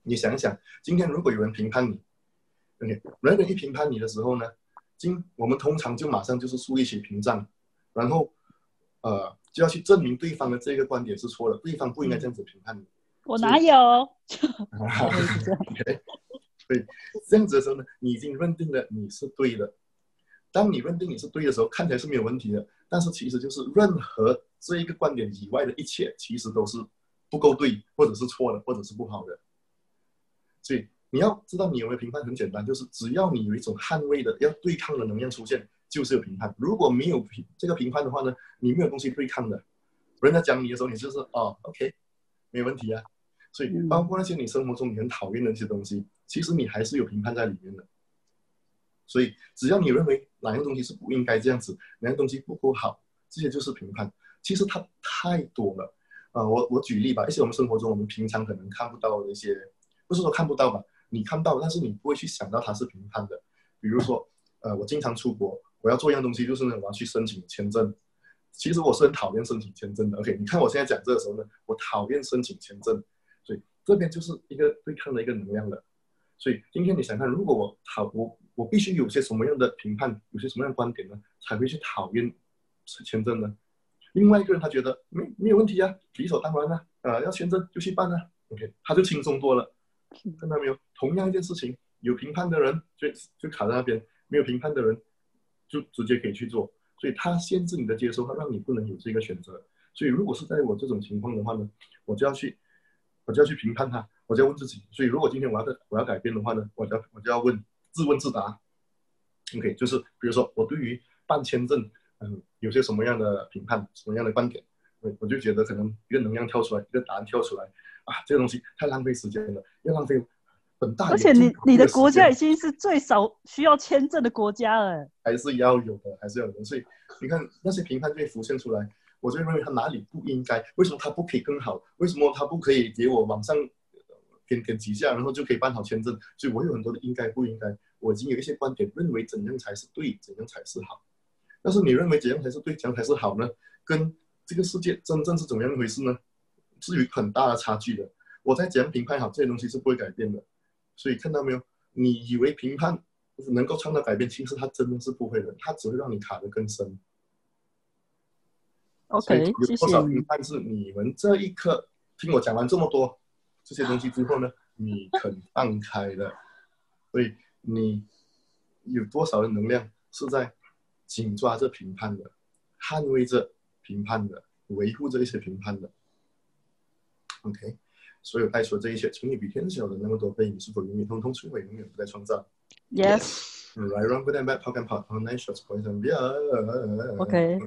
[SPEAKER 2] 你想一想，今天如果有人评判你，OK，人人一评判你的时候呢，今我们通常就马上就是树立起屏障，然后呃就要去证明对方的这个观点是错的，对方不应该这样子评判你。
[SPEAKER 1] 我哪有
[SPEAKER 2] 所以这样子的时候呢，你已经认定了你是对的。当你认定你是对的时候，看起来是没有问题的，但是其实就是任何这一个观点以外的一切，其实都是不够对，或者是错的，或者是不好的。所以你要知道你有没有评判，很简单，就是只要你有一种捍卫的、要对抗的能量出现，就是有评判。如果没有评这个评判的话呢，你没有东西对抗的。人家讲你的时候，你就是哦，OK，没问题啊。所以
[SPEAKER 1] 嗯
[SPEAKER 2] 包括那些你生活中你很讨厌的那些东西，其实你还是有评判在里面的。所以只要你认为哪样东西是不应该这样子，哪样东西不够好，这些就是评判。其实它太多了啊、我我举例吧，一些我们生活中我们平常可能看不到的一些，不是说看不到吧，你看到，但是你不会去想到它是评判的。比如说，呃，我经常出国，我要做一样东西，就是呢，我要去申请签证。其实我是很讨厌申请签证的。OK，你看我现在讲这个时候呢，我讨厌申请签证，这边就是一个对抗的一个能量了。所以今天你想看，如果我讨我我必须有些什么样的评判，有些什么样的观点呢，才会去讨厌签证呢？另外一个人他觉得没没有问题啊，理所当然啊，呃，要签证就去办啊，OK，他就轻松多了。看到没有？同样一件事情，有评判的人就就卡在那边，没有评判的人就直接可以去做。所以他限制你的接收，他让你不能有这个选择。所以如果是在我这种情况的话呢，我就要去，我就要去评判它，我就要问自己。所以如果今天我要我要改变的话呢，我就要我就要问自问自答。OK，就是比如说我对于办签证，嗯，有些什么样的评判，什么样的观点，我我就觉得可能一个能量跳出来，一个答案跳出来，啊，这个东西太浪费时间了，要浪费很大。
[SPEAKER 1] 而且你你的国家已经是最少需要签证的国家了。
[SPEAKER 2] 还是要有的，还是要有的。所以你看那些评判就会浮现出来，我就认为他哪里不应该，为什么他不可以更好？为什么他不可以给我网上点点几下，然后就可以办好签证？所以我有很多的应该不应该，我已经有一些观点，认为怎样才是对，怎样才是好。但是你认为怎样才是对，怎样才是好呢？跟这个世界真正是怎么样一回事呢？是有很大的差距的。我在怎样评判好这些东西是不会改变的。所以看到没有？你以为评判能够创造改变，其实它真的是不会的，它只会让你卡得更深。
[SPEAKER 1] OK，谢谢
[SPEAKER 2] 有多少评
[SPEAKER 1] 你。
[SPEAKER 2] 判是你们这一刻听我讲完这么多这些东西之后呢，你肯放开了？所以你有多少的能量是在紧抓着评判的，捍卫着评判的，维护着一些评判的？OK，所有带出的这一切，请你比天小的那么多倍，你是否永远通通摧毁，永远不再创造 Yes，？Right, wrong, good and bad, talk and part, online shots, boys and beer.
[SPEAKER 1] OK，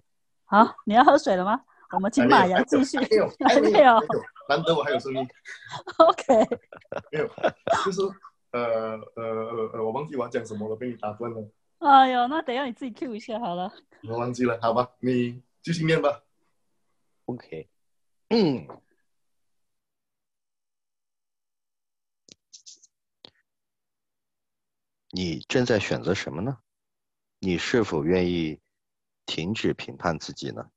[SPEAKER 1] 好，你要喝水了吗？我们请马洋继续。
[SPEAKER 2] 没有，
[SPEAKER 1] 还没有
[SPEAKER 2] 难得我还有声音。
[SPEAKER 1] OK，
[SPEAKER 2] 没有，就是呃呃呃呃，我忘记我要讲什么了，被你打断了，
[SPEAKER 1] 哎呦，那等一下你自己 Q 一下好了。
[SPEAKER 2] 我忘记了，好吧，你继续念吧。
[SPEAKER 4] OK，嗯，你正在选择什么呢？你是否愿意停止评判自己呢？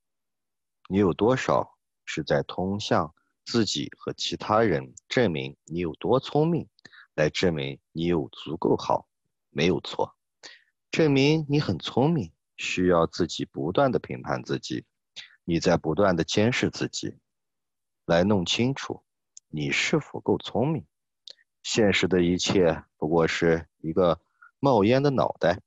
[SPEAKER 4] 你有多少是在通向自己和其他人证明你有多聪明，来证明你有足够好？没有错，证明你很聪明，需要自己不断的评判自己，你在不断的监视自己，来弄清楚你是否够聪明。现实的一切不过是一个冒烟的脑袋。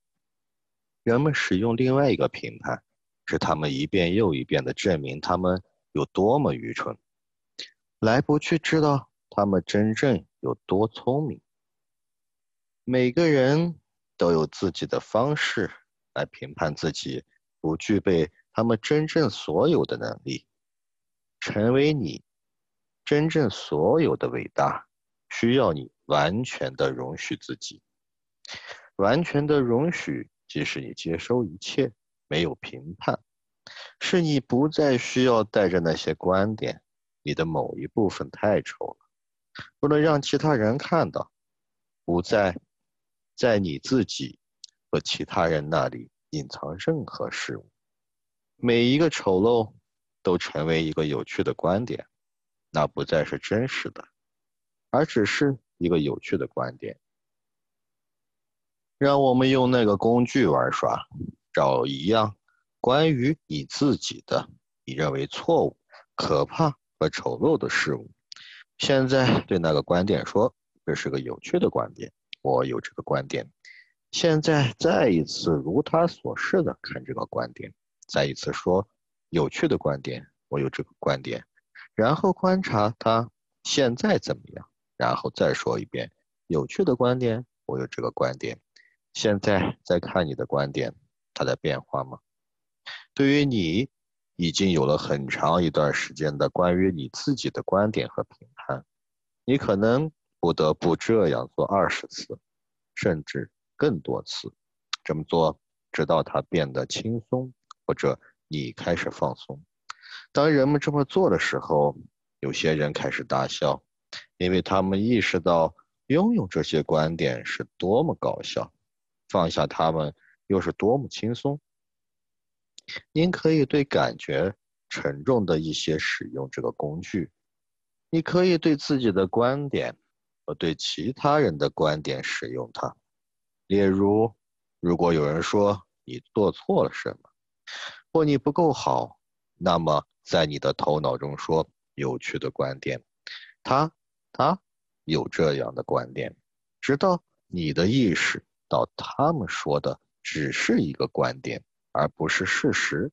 [SPEAKER 4] 人们使用另外一个评判，是他们一遍又一遍地证明他们有多么愚蠢，来不去知道他们真正有多聪明。每个人都有自己的方式来评判自己，不具备他们真正所有的能力。成为你真正所有的伟大，需要你完全的容许自己，完全的容许。即使你接收一切，没有评判，是你不再需要带着那些观点。你的某一部分太丑了，不能让其他人看到，不再在你自己和其他人那里隐藏任何事物。每一个丑陋都成为一个有趣的观点，那不再是真实的，而只是一个有趣的观点。让我们用那个工具玩耍，找一样关于你自己的你认为错误、可怕和丑陋的事物。现在对那个观点说：“这是个有趣的观点，我有这个观点。”现在再一次如他所示的看这个观点，再一次说：“有趣的观点，我有这个观点。”然后观察他现在怎么样，然后再说一遍：“有趣的观点，我有这个观点。”现在在看你的观点，它在变化吗？对于你，已经有了很长一段时间的关于你自己的观点和评判，你可能不得不这样做二十次，甚至更多次。这么做，直到它变得轻松，或者你开始放松。当人们这么做的时候，有些人开始大笑，因为他们意识到拥有这些观点是多么搞笑。放下它们又是多么轻松！您可以对感觉沉重的一些使用这个工具，你可以对自己的观点和对其他人的观点使用它。例如，如果有人说你做错了什么，或你不够好，那么在你的头脑中说有趣的观点，他他有这样的观点，直到你的意识。到他们说的只是一个观点，而不是事实。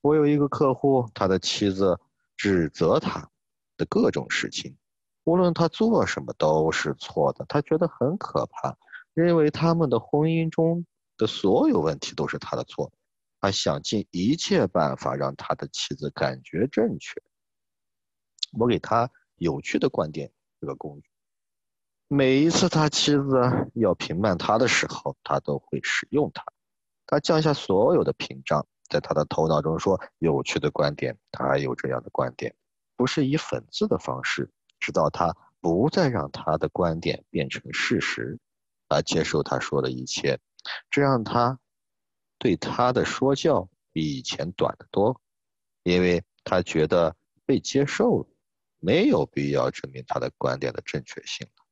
[SPEAKER 4] 我有一个客户，他的妻子指责他的各种事情，无论他做什么都是错的。他觉得很可怕，认为他们的婚姻中的所有问题都是他的错。他想尽一切办法让他的妻子感觉正确。我给他有趣的观点这个工具。每一次他妻子要评判他的时候，他都会使用它。他降下所有的屏障，在他的头脑中说有趣的观点，他有这样的观点，不是以讽刺的方式，直到他不再让他的观点变成事实，而接受他说的一切，这让他对他的说教比以前短得多，因为他觉得被接受了，没有必要证明他的观点的正确性了。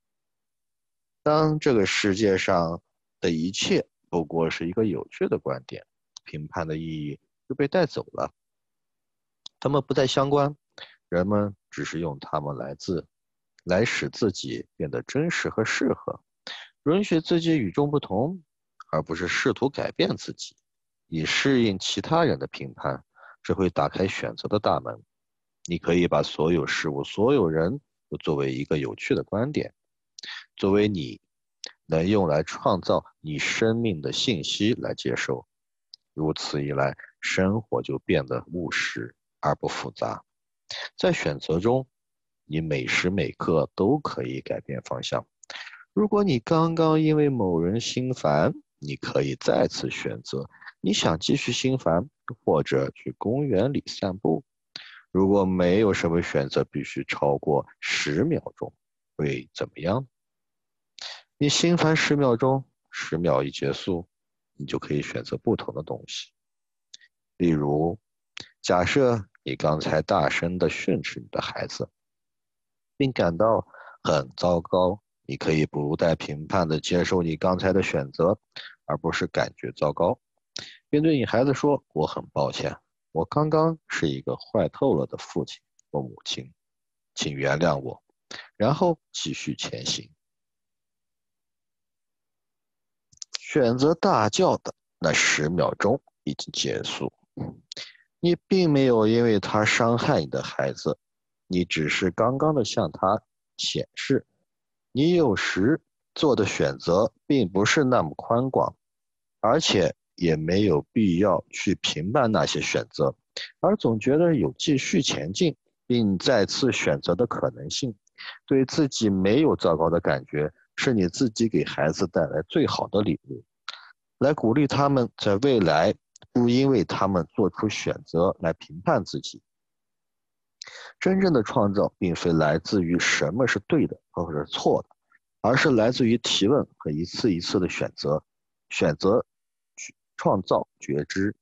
[SPEAKER 4] 当这个世界上的一切不过是一个有趣的观点，评判的意义就被带走了。他们不再相关，人们只是用它们来自，来使自己变得真实和适合，允许自己与众不同，而不是试图改变自己，以适应其他人的评判。这会打开选择的大门。你可以把所有事物、所有人都作为一个有趣的观点。作为你能用来创造你生命的信息来接受，如此一来，生活就变得务实而不复杂。在选择中，你每时每刻都可以改变方向。如果你刚刚因为某人心烦，你可以再次选择。你想继续心烦，或者去公园里散步。如果没有什么选择必须超过十秒钟，会怎么样？你心烦十秒钟，十秒一结束，你就可以选择不同的东西。例如，假设你刚才大声的训斥你的孩子，并感到很糟糕，你可以不带评判的接受你刚才的选择，而不是感觉糟糕，并对你孩子说：“我很抱歉，我刚刚是一个坏透了的父亲或母亲，请原谅我。”然后继续前行。选择大叫的那十秒钟已经结束，你并没有因为他伤害你的孩子，你只是刚刚的向他显示，你有时做的选择并不是那么宽广，而且也没有必要去评判那些选择，而总觉得有继续前进并再次选择的可能性，对自己没有糟糕的感觉。是你自己给孩子带来最好的礼物，来鼓励他们在未来不因为他们做出选择来评判自己。真正的创造并非来自于什么是对的或者是错的，而是来自于提问和一次一次的选择。选择创造觉知。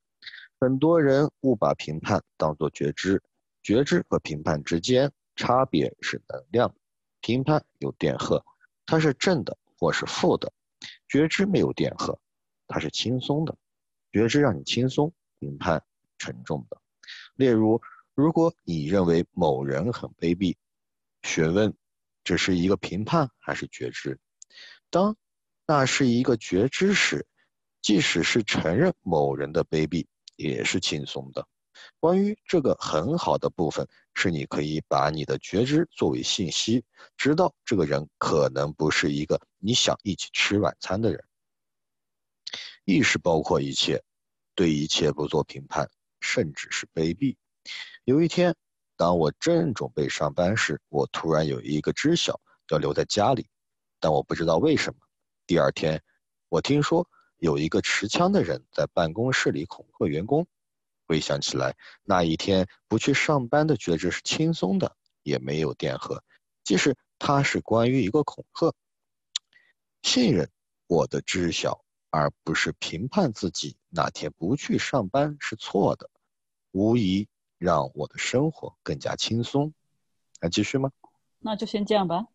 [SPEAKER 4] 很多人误把评判当作觉知，觉知和评判之间差别是能量。评判有电荷。它是正的或是负的，觉知没有电荷，它是轻松的，觉知让你轻松，评判沉重的。例如，如果你认为某人很卑鄙，询问这是一个评判还是觉知？当那是一个觉知时，即使是承认某人的卑鄙，也是轻松的。关于这个很好的部分，是你可以把你的觉知作为信息，知道这个人可能不是一个你想一起吃晚餐的人。意识包括一切，对一切不做评判，甚至是卑鄙。有一天，当我正准备上班时，我突然有一个知晓要留在家里，但我不知道为什么。第二天，我听说有一个持枪的人在办公室里恐吓员工。回想起来，那一天不去上班的觉知是轻松的，也没有电荷。即使它是关于一个恐吓，信任我的知晓，而不是评判自己哪天不去上班是错的，无疑让我的生活更加轻松。还继续吗？
[SPEAKER 1] 那就先这样吧。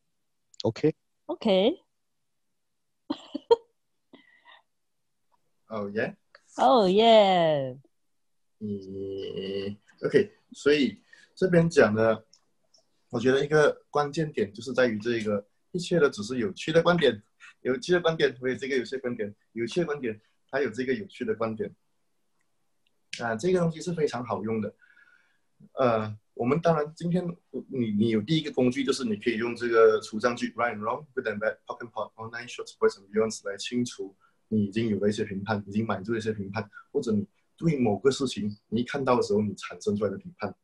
[SPEAKER 4] OK。
[SPEAKER 1] OK。
[SPEAKER 2] 哦耶。
[SPEAKER 1] 哦耶。
[SPEAKER 2] 你 OK，所以这边讲的，我觉得一个关键点就是在于这个一切的只是有趣的观点，有趣的观点，所以这个有趣的观点，有趣的观点，还有这个有趣的观点，啊，这个东西是非常好用的。呃，我们当然今天你你有第一个工具，就是你可以用这个除障句 right and wrong good and bad talk and talk online short voice and beyond 来清除你已经有的一些评判，已经满足一些评判，或者你。对某个事情，你一看到的时候，你产生出来的评判，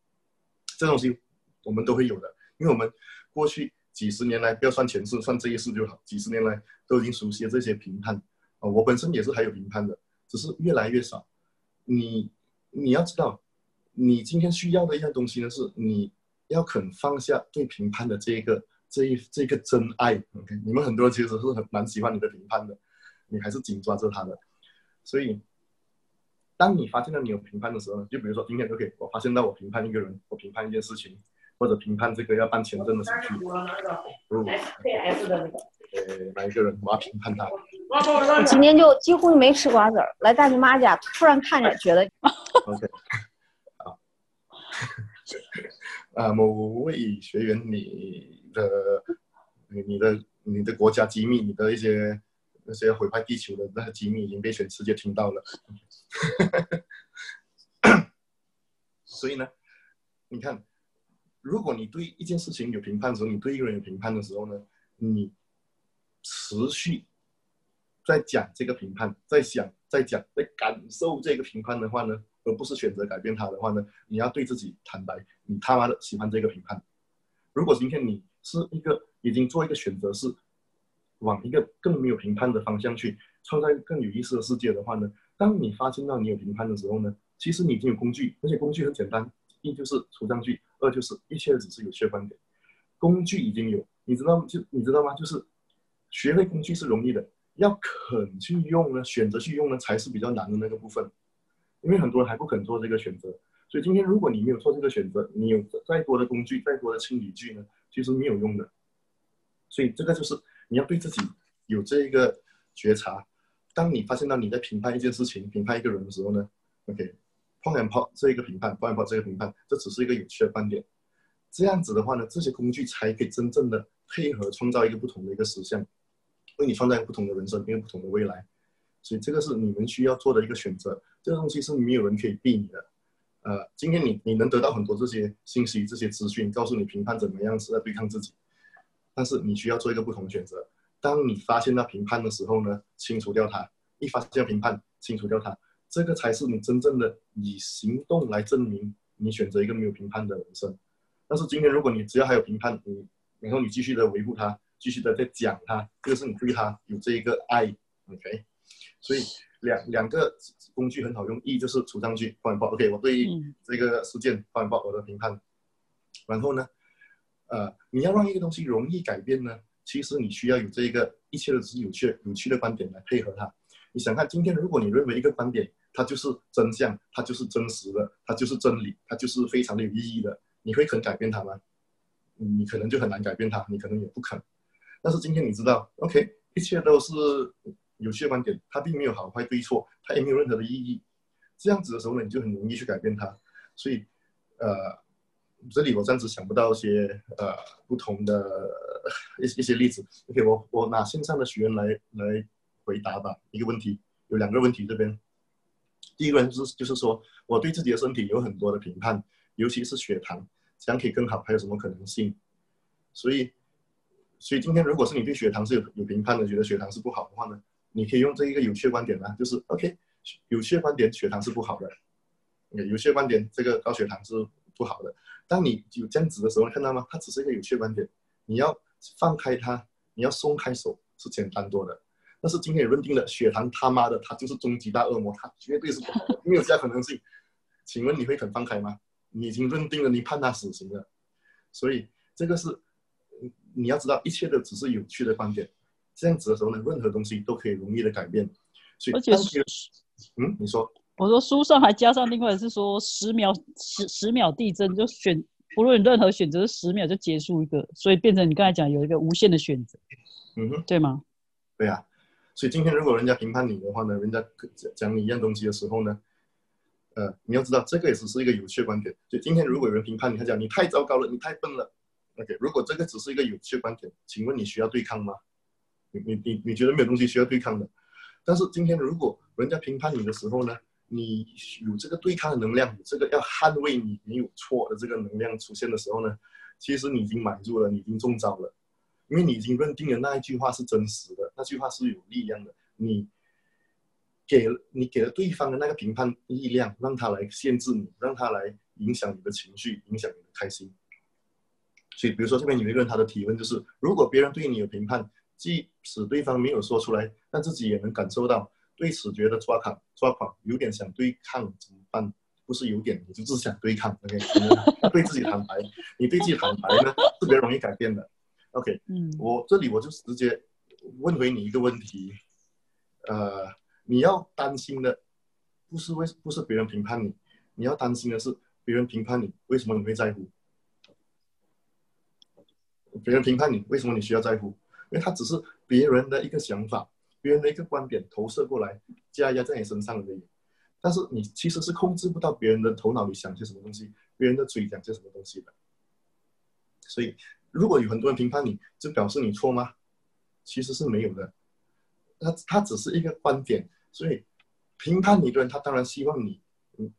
[SPEAKER 2] 这东西我们都会有的，因为我们过去几十年来，不要算前世，算这一世就好，几十年来都已经熟悉了这些评判啊。我本身也是还有评判的，只是越来越少。你你要知道，你今天需要的一样东西呢，是你要肯放下对评判的这一个这一这个真爱。OK，你们很多其实是很蛮喜欢你的评判的，你还是紧抓着他的，所以。当你发现了你有评判的时候呢，就比如说今天，OK，我发现到我评判一个人，我评判一件事情，或者评判这个要办签证的程序。呃，哪一个人？我要评判他。
[SPEAKER 5] 我今天就几乎没吃瓜子儿，来大舅妈家，突然看着觉得。
[SPEAKER 2] OK，好。啊，某位学员，你的、你的、你的国家机密，你的一些。那些毁坏地球的那些机密已经被全世界听到了，所以呢，你看，如果你对一件事情有评判的时候，你对一个人有评判的时候呢，你持续在讲这个评判，在想、在讲、在感受这个评判的话呢，而不是选择改变它的话呢，你要对自己坦白，你他妈的喜欢这个评判。如果今天你是一个已经做一个选择是。往一个更没有评判的方向去创造一个更有意思的世界的话呢？当你发现到你有评判的时候呢，其实你已经有工具，而且工具很简单，一就是除障句，二就是一切只是有趣观点。工具已经有，你知道就你知道吗？就是学会工具是容易的，要肯去用呢，选择去用呢，才是比较难的那个部分，因为很多人还不肯做这个选择。所以今天如果你没有做这个选择，你有再多的工具、再多的清理具呢，其实没有用的。所以这个就是你要对自己有这一个觉察。当你发现到你在评判一件事情、评判一个人的时候呢，OK，碰然抛这一个评判，碰然抛这个评判，这只是一个有趣的观点。这样子的话呢，这些工具才可以真正的配合创造一个不同的一个实相。为你创造一个不同的人生，一个不同的未来，所以这个是你们需要做的一个选择。这个东西是没有人可以避你的。呃，今天你你能得到很多这些信息、这些资讯，告诉你评判怎么样是在对抗自己，但是你需要做一个不同的选择。当你发现到评判的时候呢，清除掉它；一发现评判，清除掉它，这个才是你真正的以行动来证明你选择一个没有评判的人生。但是今天如果你只要还有评判，你然后你继续的维护它。继续的在讲它，这个是你对它有这一个爱，OK，所以两两个工具很好用，一就是除上去放报，OK，我对这个事件放报我的评判，然后呢，呃，你要让一个东西容易改变呢，其实你需要有这一个一切都是有趣有趣的观点来配合它。你想看今天，如果你认为一个观点它就是真相，它就是真实的，它就是真理，它就是非常的有意义的，你会肯改变它吗？你可能就很难改变它，你可能也不肯。但是今天你知道，OK，一切都是有趣的观点，它并没有好坏对错，它也没有任何的意义。这样子的时候呢，你就很容易去改变它。所以，呃，这里我暂时想不到一些呃不同的一一些例子。OK，我我拿线上的学员来来回答吧。一个问题，有两个问题这边。第一个人是就是说，我对自己的身体有很多的评判，尤其是血糖，这样可以更好，还有什么可能性？所以。所以今天，如果是你对血糖是有有评判的，觉得血糖是不好的话呢，你可以用这一个有趣的观点呢，就是 OK，有趣的观点，血糖是不好的。有趣观点，这个高血糖是不好的。当你有这样子的时候，看到吗？它只是一个有趣的观点，你要放开它，你要松开手是简单多的。但是今天也认定了血糖他妈的，它就是终极大恶魔，它绝对是不好的，没有其他可能性。请问你会肯放开吗？你已经认定了，你判他死刑了。所以这个是。你要知道，一切都只是有趣的观点。这样子的时候呢，任何东西都可以容易的改变。所以，
[SPEAKER 1] 而且，
[SPEAKER 2] 嗯，你说，
[SPEAKER 1] 我说书上还加上另外是说十秒十十秒递增，就选不论任何选择十秒就结束一个，所以变成你刚才讲有一个无限的选择。
[SPEAKER 2] 嗯哼，
[SPEAKER 1] 对吗？
[SPEAKER 2] 对啊。所以今天如果人家评判你的话呢，人家讲讲你一样东西的时候呢，呃，你要知道这个也只是一个有趣的观点。所以今天如果有人评判你，他讲你太糟糕了，你太笨了。OK，如果这个只是一个有趣观点，请问你需要对抗吗？你你你你觉得没有东西需要对抗的？但是今天如果人家评判你的时候呢，你有这个对抗的能量，这个要捍卫你没有错的这个能量出现的时候呢，其实你已经满足了，你已经中招了，因为你已经认定了那一句话是真实的，那句话是有力量的。你给你给了对方的那个评判力量，让他来限制你，让他来影响你的情绪，影响你的开心。所以，比如说这边有一个人，他的提问就是：如果别人对你有评判，即使对方没有说出来，但自己也能感受到，对此觉得抓狂，抓狂，有点想对抗，怎么办？不是有点，你就是想对抗。OK，对自己坦白，你对自己坦白呢，特别容易改变的。OK，嗯，我这里我就直接问回你一个问题，呃，你要担心的不是为不是别人评判你，你要担心的是别人评判你，为什么你会在乎？别人评判你，为什么你需要在乎？因为他只是别人的一个想法，别人的一个观点投射过来，加压在你身上而已。但是你其实是控制不到别人的头脑里想些什么东西，别人的嘴讲些什么东西的。所以，如果有很多人评判你，就表示你错吗？其实是没有的。他他只是一个观点，所以评判你的人，他当然希望你嗯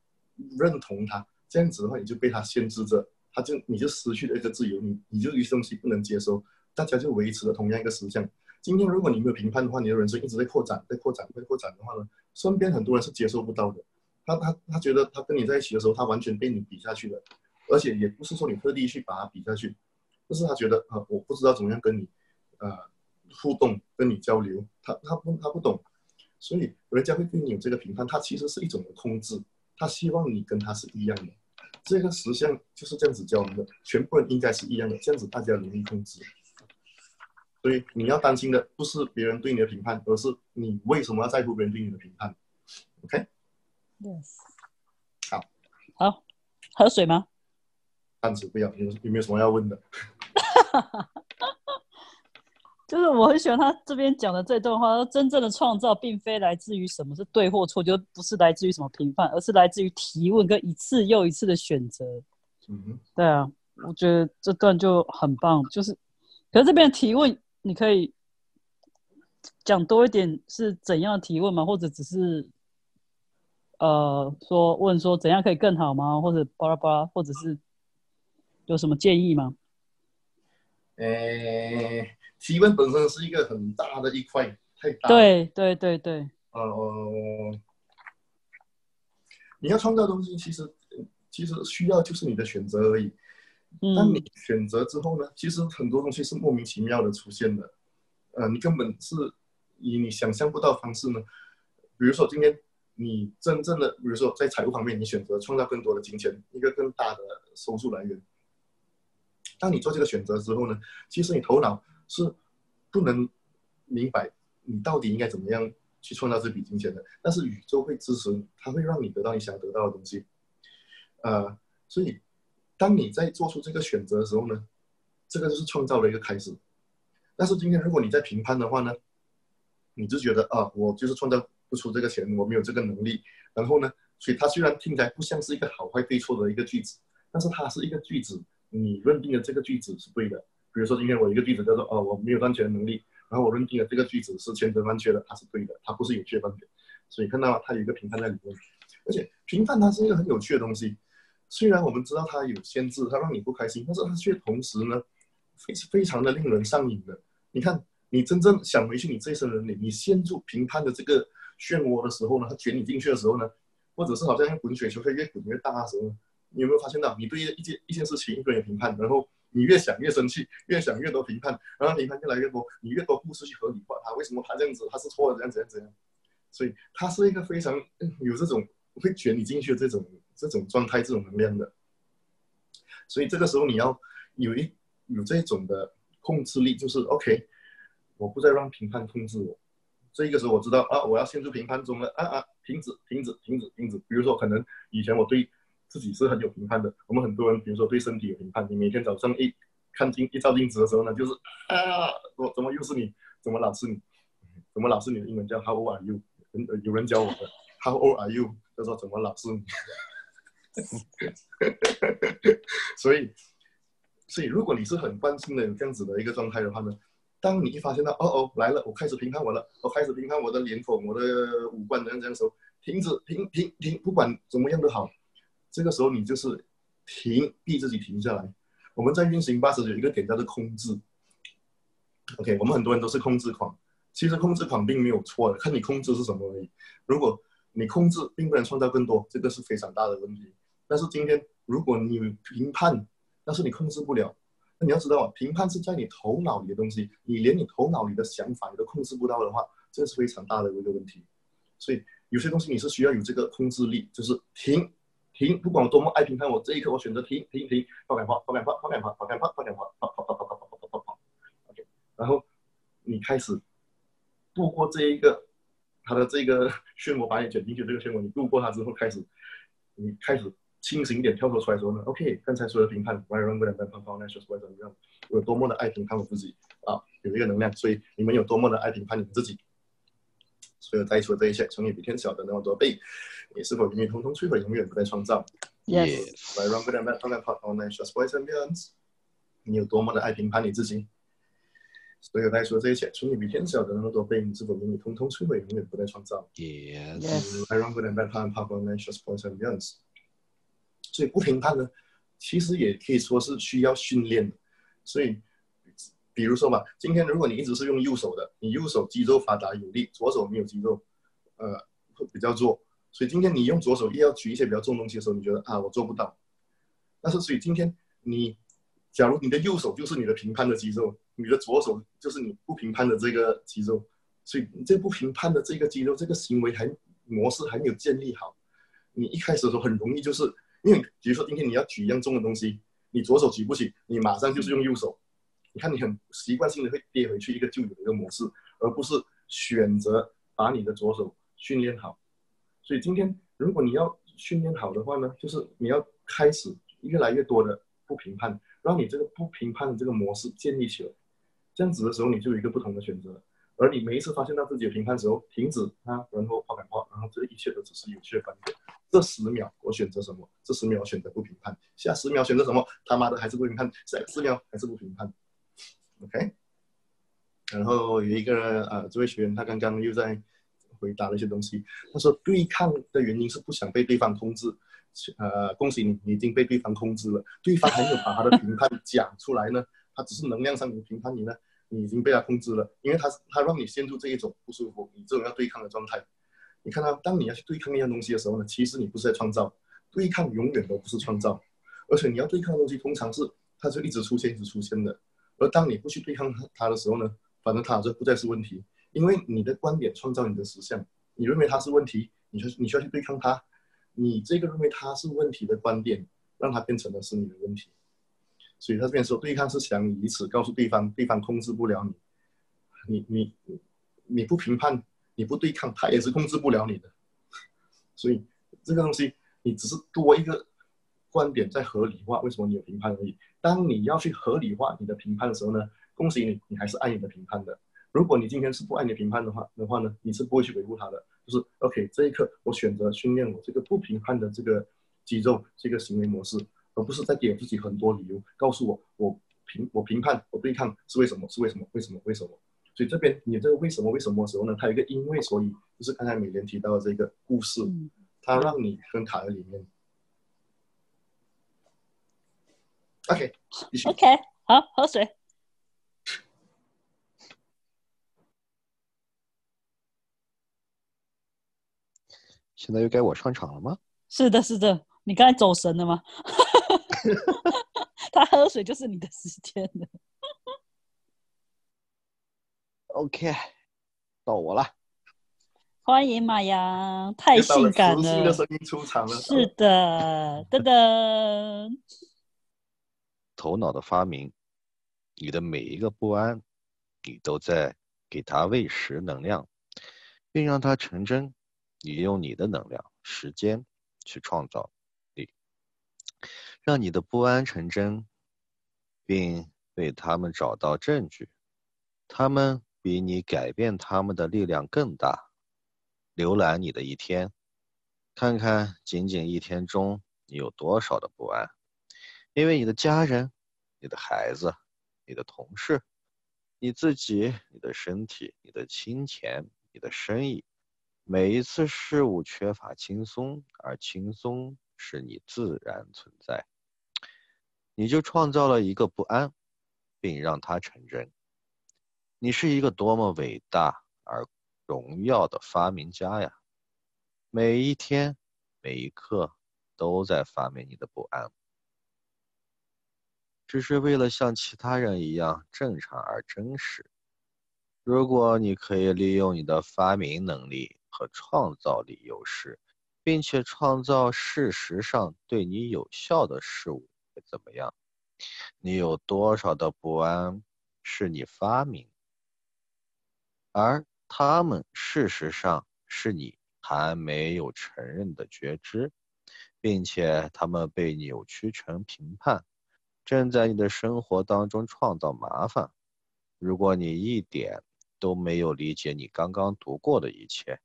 [SPEAKER 2] 认同他，这样子的话，你就被他限制着。他就你就失去了一个自由，你你就一些东西不能接收，大家就维持了同样一个实相。今天如果你没有评判的话，你的人生一直在扩展，在扩展，在扩展的话呢，身边很多人是接受不到的。他他他觉得他跟你在一起的时候，他完全被你比下去了，而且也不是说你特地去把他比下去，就是他觉得啊，我不知道怎么样跟你呃互动，跟你交流，他他不他不懂，所以人家会对你有这个评判，他其实是一种的控制，他希望你跟他是一样的。这个实相就是这样子教我们的，全部人应该是一样的，这样子大家容易控制。所以你要担心的不是别人对你的评判，而是你为什么要在乎别人对你的评判。
[SPEAKER 1] OK，Yes。
[SPEAKER 2] 好，
[SPEAKER 1] 好，喝水吗？
[SPEAKER 2] 暂时不要，有有没有什么要问的？
[SPEAKER 1] 就是我很喜欢他这边讲的这段话，说真正的创造并非来自于什么是对或错，就不是来自于什么评判，而是来自于提问跟一次又一次的选择。
[SPEAKER 2] 嗯，
[SPEAKER 1] 对啊，我觉得这段就很棒，就是，可是这边的提问你可以讲多一点是怎样的提问吗？或者只是呃说问说怎样可以更好吗？或者巴拉巴拉，或者是有什么建议吗？
[SPEAKER 2] 诶，提问本身是一个很大的一块，太大了。
[SPEAKER 1] 对对对对，
[SPEAKER 2] 呃，你要创造东西，其实其实需要就是你的选择而已。当你选择之后呢，其实很多东西是莫名其妙的出现的，呃，你根本是以你想象不到方式呢。比如说今天你真正的，比如说在财务方面，你选择创造更多的金钱，一个更大的收入来源。当你做这个选择之后呢，其实你头脑是不能明白你到底应该怎么样去创造这笔金钱的，但是宇宙会支持你，它会让你得到你想得到的东西。呃，所以当你在做出这个选择的时候呢，这个就是创造的一个开始。但是今天如果你在评判的话呢，你就觉得啊，我就是创造不出这个钱，我没有这个能力。然后呢，所以它虽然听起来不像是一个好坏对错的一个句子，但是它是一个句子，你认定的这个句子是对的。比如说今天我一个句子叫做哦，我没有赚钱的能力，然后我认定了这个句子是千真万确的，它是对的，它不是有缺半点。所以看到它有一个评判在里面，而且评判它是一个很有趣的东西。虽然我们知道它有限制，它让你不开心，但是它却同时呢，非非常的令人上瘾的。你看，你真正想回去你这一生人里，你陷入评判的这个漩涡的时候呢，它卷你进去的时候呢，或者是好像滚雪球会越滚越大的时候，你有没有发现到，你对一件一件事情一个人评判，然后你越想越生气，越想越多评判，然后评判越来越多，你越多故事去合理化他为什么他这样子，他是错的，怎样怎样怎样。所以它是一个非常有这种会卷你进去的这种这种状态、这种能量的。所以这个时候你要有一有这种的控制力，就是 OK，我不再让评判控制我。这个时候我知道啊，我要陷入评判中了啊啊，停止停止停止停止。比如说，可能以前我对自己是很有评判的，我们很多人比如说对身体有评判，你每天早上一看镜一照镜子的时候呢，就是啊，我怎么又是你？怎么老是你？怎么老是你的英文叫 How old are you？有人教我的 How old are you？就说怎么老是你？所以，所以如果你是很关心的有这样子的一个状态的话呢，当你一发现到哦哦来了，我开始评判我了，我开始评判我的脸孔、我的五官怎样怎样的时候，停止停停停，不管怎么样都好，这个时候你就是停，逼自己停下来。我们在运行八十有一个点叫做控制。OK，我们很多人都是控制狂，其实控制狂并没有错的，看你控制是什么而已。如果你控制并不能创造更多，这个是非常大的问题。但是今天如果你评判，但是你控制不了，那你要知道啊，评判是在你头脑里的东西，你连你头脑里的想法你都控制不到的话，这是非常大的一个问题。所以有些东西你是需要有这个控制力，就是停停，不管我多么爱评判，我这一刻我选择停停停，跑赶跑跑赶跑跑赶跑跑赶跑跑赶跑跑跑跑跑跑跑跑跑跑，OK，然后你开始度过这一个他的这个漩涡，把你卷进去这个漩涡，你度过它之后，开始你开始清醒一点，跳脱出来说呢，OK，刚才说的评判，我也让不了判判判，那说是怎么样？我有多么的爱评判我自己啊，有一个能量，所以你们有多么的爱评判你们自己。所有在说这一切，从你比天小的那么多倍，你是否愿意通通摧毁，永远不再创造
[SPEAKER 1] ？Yes，
[SPEAKER 2] 来让不了判判判判，那说是怎么样？你有多么的爱评判你自己？所有在说这一切，从你比天小的那么多倍，你是否愿意通通摧毁，永远不再创造
[SPEAKER 1] ？Yes，Yes
[SPEAKER 2] 来让不能判判判判，那说是怎么样？所以不评判呢，其实也可以说是需要训练的。所以，比如说嘛，今天如果你一直是用右手的，你右手肌肉发达有力，左手没有肌肉，呃，会比较弱。所以今天你用左手也要举一些比较重东西的时候，你觉得啊，我做不到。但是所以今天你，假如你的右手就是你的评判的肌肉，你的左手就是你不评判的这个肌肉，所以你这不评判的这个肌肉，这个行为还模式还没有建立好。你一开始的时候很容易就是因为，比如说今天你要举一样重的东西，你左手举不起，你马上就是用右手，你看你很习惯性的会跌回去一个旧有的一个模式，而不是选择把你的左手训练好。所以今天如果你要训练好的话呢，就是你要开始越来越多的不评判，让你这个不评判的这个模式建立起来。这样子的时候，你就有一个不同的选择。而你每一次发现到自己的评判时候，停止啊，然后话赶话，然后这一切都只是有趣的观点。这十秒我选择什么？这十秒选择不评判。下十秒选择什么？他妈的还是不评判。下十秒还是不评判。OK。然后有一个呃，这位学员他刚刚又在回答了一些东西。他说对抗的原因是不想被对方控制。呃，恭喜你，你已经被对方控制了。对方还没有把他的评判讲出来呢，他只是能量上的评判你呢。你已经被他控制了，因为他他让你陷入这一种不舒服，你这种要对抗的状态。你看他，当你要去对抗一样东西的时候呢，其实你不是在创造，对抗永远都不是创造，而且你要对抗的东西通常是它就一直出现一直出现的。而当你不去对抗它的时候呢，反正它就不再是问题，因为你的观点创造你的实相。你认为它是问题，你就你需要去对抗它，你这个认为它是问题的观点，让它变成了是你的问题。所以他这边说，对抗是想以此告诉对方，对方控制不了你，你你你不评判，你不对抗，他也是控制不了你的。所以这个东西，你只是多一个观点在合理化为什么你有评判而已。当你要去合理化你的评判的时候呢，恭喜你，你还是爱你的评判的。如果你今天是不爱你的评判的话的话呢，你是不会去维护他的。就是 OK，这一刻我选择训练我这个不评判的这个肌肉这个行为模式。而不是在给自己很多理由，告诉我我评我评判我对抗是为什么是为什么为什么为什么？所以这边你这个为什么为什么的时候呢？它有一个因为所以，就是刚才美莲提到的这个故事，它让你跟卡在里面。OK，继续。
[SPEAKER 1] OK，好，喝水。
[SPEAKER 4] 现在又该我上场了吗？
[SPEAKER 1] 是的，是的。你刚才走神了吗？他喝水就是你的时间了。
[SPEAKER 4] OK，到我了。
[SPEAKER 1] 欢迎马阳，太性感了。
[SPEAKER 2] 的声音出场了。
[SPEAKER 1] 是的，噔噔。
[SPEAKER 4] 头脑的发明，你的每一个不安，你都在给他喂食能量，并让它成真。你用你的能量、时间去创造。让你的不安成真，并为他们找到证据。他们比你改变他们的力量更大。浏览你的一天，看看仅仅一天中你有多少的不安，因为你的家人、你的孩子、你的同事、你自己、你的身体、你的金钱、你的生意，每一次事物缺乏轻松，而轻松是你自然存在。你就创造了一个不安，并让它成真。你是一个多么伟大而荣耀的发明家呀！每一天，每一刻，都在发明你的不安，只是为了像其他人一样正常而真实。如果你可以利用你的发明能力和创造力优势，并且创造事实上对你有效的事物。会怎么样？你有多少的不安是你发明，而他们事实上是你还没有承认的觉知，并且他们被扭曲成评判，正在你的生活当中创造麻烦。如果你一点都没有理解你刚刚读过的一切，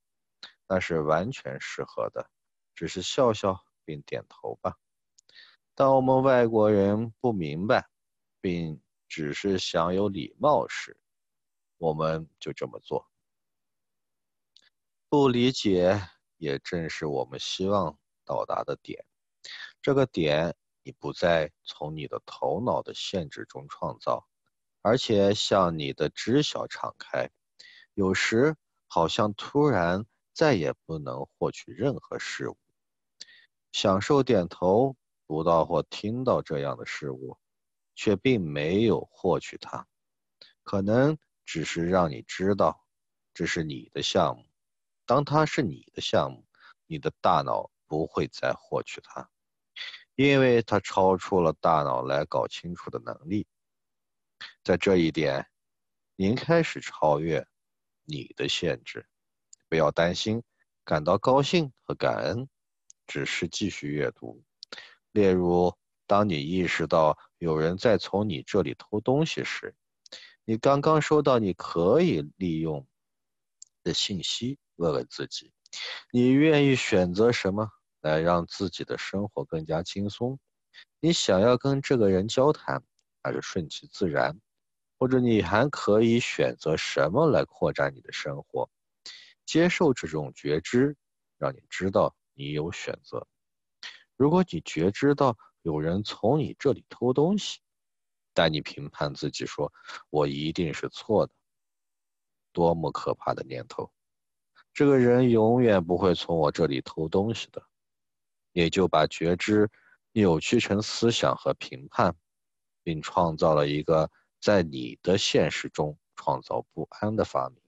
[SPEAKER 4] 那是完全适合的，只是笑笑并点头吧。当我们外国人不明白，并只是想有礼貌时，我们就这么做。不理解也正是我们希望到达的点。这个点，你不再从你的头脑的限制中创造，而且向你的知晓敞开。有时好像突然再也不能获取任何事物。享受点头。读到或听到这样的事物，却并没有获取它，可能只是让你知道这是你的项目。当它是你的项目，你的大脑不会再获取它，因为它超出了大脑来搞清楚的能力。在这一点，您开始超越你的限制。不要担心，感到高兴和感恩，只是继续阅读。例如，当你意识到有人在从你这里偷东西时，你刚刚收到你可以利用的信息，问问自己：你愿意选择什么来让自己的生活更加轻松？你想要跟这个人交谈，还是顺其自然？或者你还可以选择什么来扩展你的生活？接受这种觉知，让你知道你有选择。如果你觉知到有人从你这里偷东西，但你评判自己说：“我一定是错的。”多么可怕的念头！这个人永远不会从我这里偷东西的。也就把觉知扭曲成思想和评判，并创造了一个在你的现实中创造不安的发明。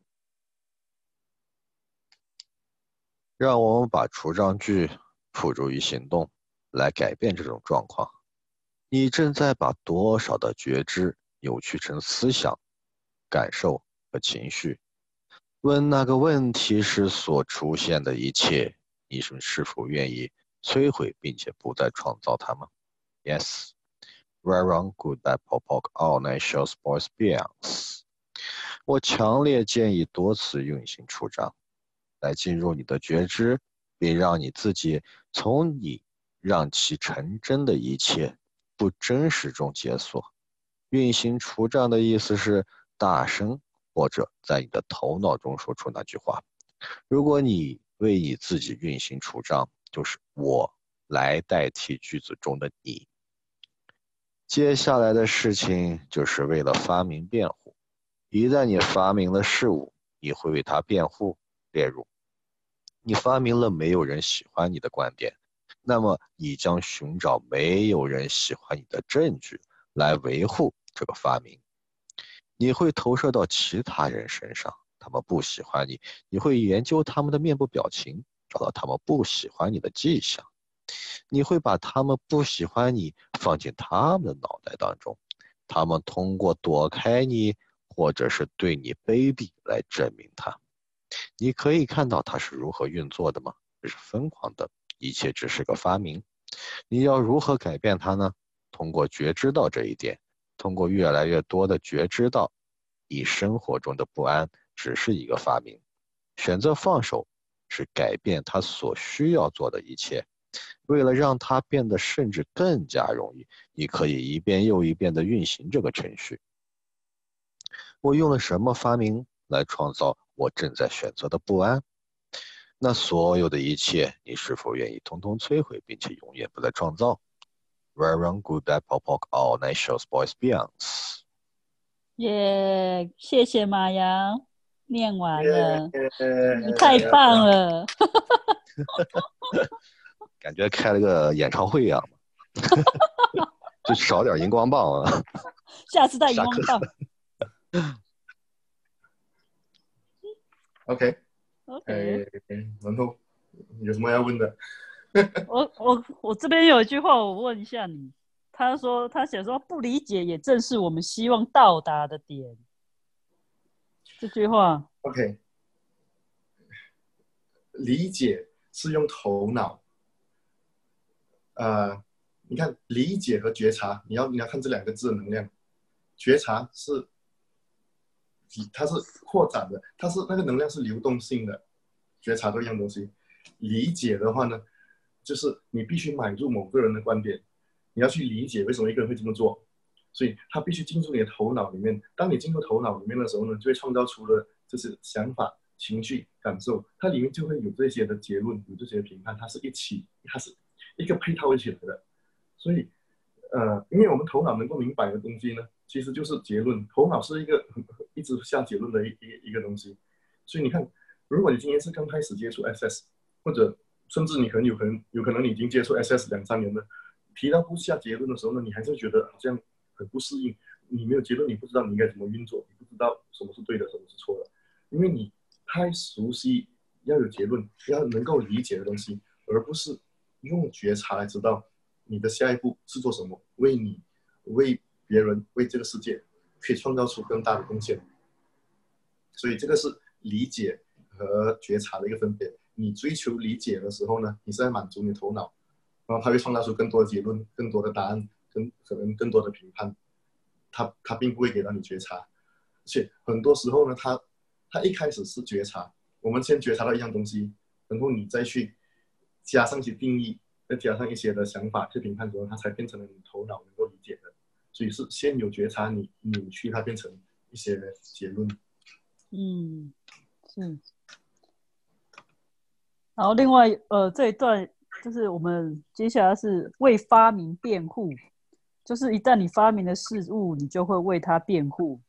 [SPEAKER 4] 让我们把除障句付诸于行动，来改变这种状况。你正在把多少的觉知扭曲成思想、感受和情绪？问那个问题时所出现的一切，你是是否愿意摧毁并且不再创造它吗？Yes. Very good. That pop up all night shows boys beyonds. 我强烈建议多次运行出账。来进入你的觉知，并让你自己从你让其成真的一切不真实中解锁。运行除障的意思是大声或者在你的头脑中说出那句话。如果你为你自己运行除障，就是我来代替句子中的你。接下来的事情就是为了发明辩护。一旦你发明了事物，你会为它辩护。例如，你发明了没有人喜欢你的观点，那么你将寻找没有人喜欢你的证据来维护这个发明。你会投射到其他人身上，他们不喜欢你，你会研究他们的面部表情，找到他们不喜欢你的迹象。你会把他们不喜欢你放进他们的脑袋当中，他们通过躲开你或者是对你卑鄙来证明他。你可以看到它是如何运作的吗？这是疯狂的，一切只是个发明。你要如何改变它呢？通过觉知到这一点，通过越来越多的觉知到，你生活中的不安只是一个发明。选择放手，是改变他所需要做的一切。为了让它变得甚至更加容易，你可以一遍又一遍地运行这个程序。我用了什么发明来创造？我正在选择的不安，那所有的一切，你是否愿意通通摧毁，并且永远不再创造？Very good, that pop pop all night shows boys beyonds。
[SPEAKER 1] 耶，谢谢马阳，念完了，你太棒了，
[SPEAKER 4] 感觉开了个演唱会一样，就少点荧光棒啊，
[SPEAKER 1] 下次带荧光棒。
[SPEAKER 2] OK，OK，然后有什么要问的？
[SPEAKER 1] 我我我这边有一句话，我问一下你。他说他写说不理解也正是我们希望到达的点。这句话
[SPEAKER 2] OK，理解是用头脑。呃，你看理解和觉察，你要你要看这两个字的能量。觉察是。它是扩展的，它是那个能量是流动性的，觉察这样东西。理解的话呢，就是你必须买入某个人的观点，你要去理解为什么一个人会这么做，所以他必须进入你的头脑里面。当你进入头脑里面的时候呢，就会创造出了就是想法、情绪、感受，它里面就会有这些的结论，有这些评判，它是一起，它是一个配套一起来的。所以，呃，因为我们头脑能够明白的东西呢。其实就是结论，头脑是一个一直下结论的一一一个东西，所以你看，如果你今天是刚开始接触 SS，或者甚至你可能有可能有可能你已经接触 SS 两三年了，提到不下结论的时候呢，你还是觉得好像很不适应，你没有结论，你不知道你应该怎么运作，你不知道什么是对的，什么是错的，因为你太熟悉要有结论，要能够理解的东西，而不是用觉察来知道你的下一步是做什么，为你为。别人为这个世界，可以创造出更大的贡献。所以这个是理解和觉察的一个分别。你追求理解的时候呢，你是在满足你头脑，然后它会创造出更多的结论、更多的答案、更可能更多的评判。它它并不会给到你觉察，而且很多时候呢，它它一开始是觉察，我们先觉察到一样东西，然后你再去加上一些定义，再加上一些的想法去评判之后，它才变成了你头脑能够理解的。所以是先有觉察，你扭曲它变成一些结论。
[SPEAKER 1] 嗯，是。然后另外，呃，这一段就是我们接下来是为发明辩护，就是一旦你发明了事物，你就会为它辩护。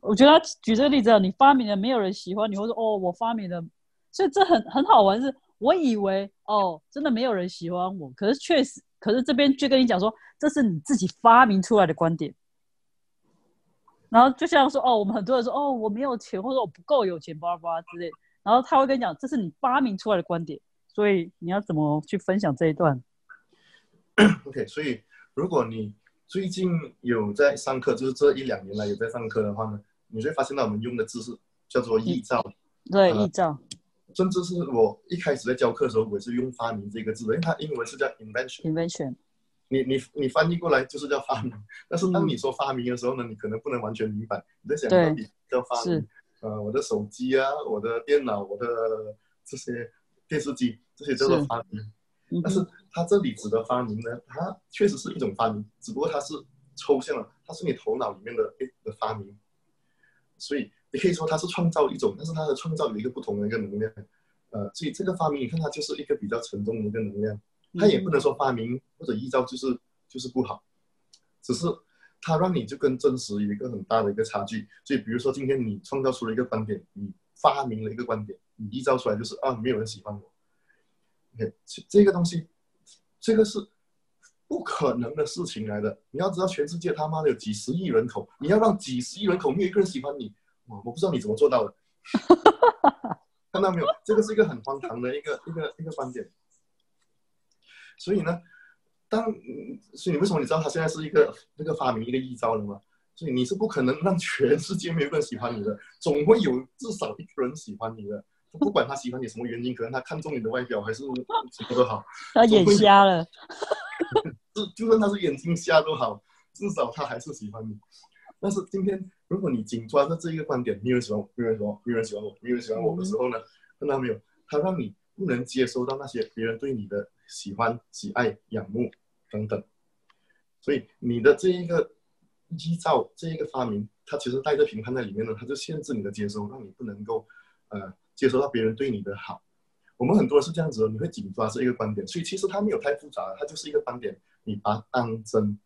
[SPEAKER 1] 我觉得他举这个例子啊，你发明了没有人喜欢你，或者哦，我发明了，所以这很很好玩。是我以为哦，真的没有人喜欢我，可是确实，可是这边就跟你讲说，这是你自己发明出来的观点。然后就像说哦，我们很多人说哦，我没有钱，或者我不够有钱，巴拉巴拉之类。然后他会跟你讲，这是你发明出来的观点，所以你要怎么去分享这一段
[SPEAKER 2] ？OK，所以如果你最近有在上课，就是这一两年来有在上课的话呢，你会发现到我们用的字是叫做“臆造”。
[SPEAKER 1] 对，臆造。
[SPEAKER 2] 甚至是我一开始在教课的时候，我是用“发明”这个字的，因为它英文是叫 “invention”。
[SPEAKER 1] invention。
[SPEAKER 2] 你你你翻译过来就是叫发明，但是当你说发明的时候呢，你可能不能完全明白你在想到底叫发明。呃，我的手机啊，我的电脑，我的这些电视机，这些叫做发明。但是它这里指的发明呢，它确实是一种发明，只不过它是抽象了，它是你头脑里面的一个发明。所以你可以说它是创造一种，但是它的创造有一个不同的一个能量。呃，所以这个发明，你看它就是一个比较沉重的一个能量。它也不能说发明或者依照就是就是不好，只是。它让你就跟真实有一个很大的一个差距，所以比如说今天你创造出了一个观点，你发明了一个观点，你依照出来就是啊，没有人喜欢我。OK，这个东西，这个是不可能的事情来的。你要知道，全世界他妈的有几十亿人口，你要让几十亿人口没有一个人喜欢你，我我不知道你怎么做到的。看到没有？这个是一个很荒唐的一个一个一个观点。所以呢？当所以你为什么你知道他现在是一个那个发明一个异招了吗？所以你是不可能让全世界没有人喜欢你的，总会有至少一个人喜欢你的。不管他喜欢你什么原因，可能他看中你的外表，还是什么都好。
[SPEAKER 1] 他眼瞎了，
[SPEAKER 2] 就就算他是眼睛瞎都好，至少他还是喜欢你。但是今天如果你紧抓着这一个观点，没有人喜欢我，没有人喜欢我，没有人喜欢我，没有人喜欢我的时候呢？看到没有？他让你不能接收到那些别人对你的喜欢、喜爱、仰慕。等等，所以你的这一个依照这一个发明，它其实带着评判在里面呢，它就限制你的接收，让你不能够呃接收到别人对你的好。我们很多人是这样子的，你会紧抓这一个观点，所以其实它没有太复杂，它就是一个观点，你把它当真。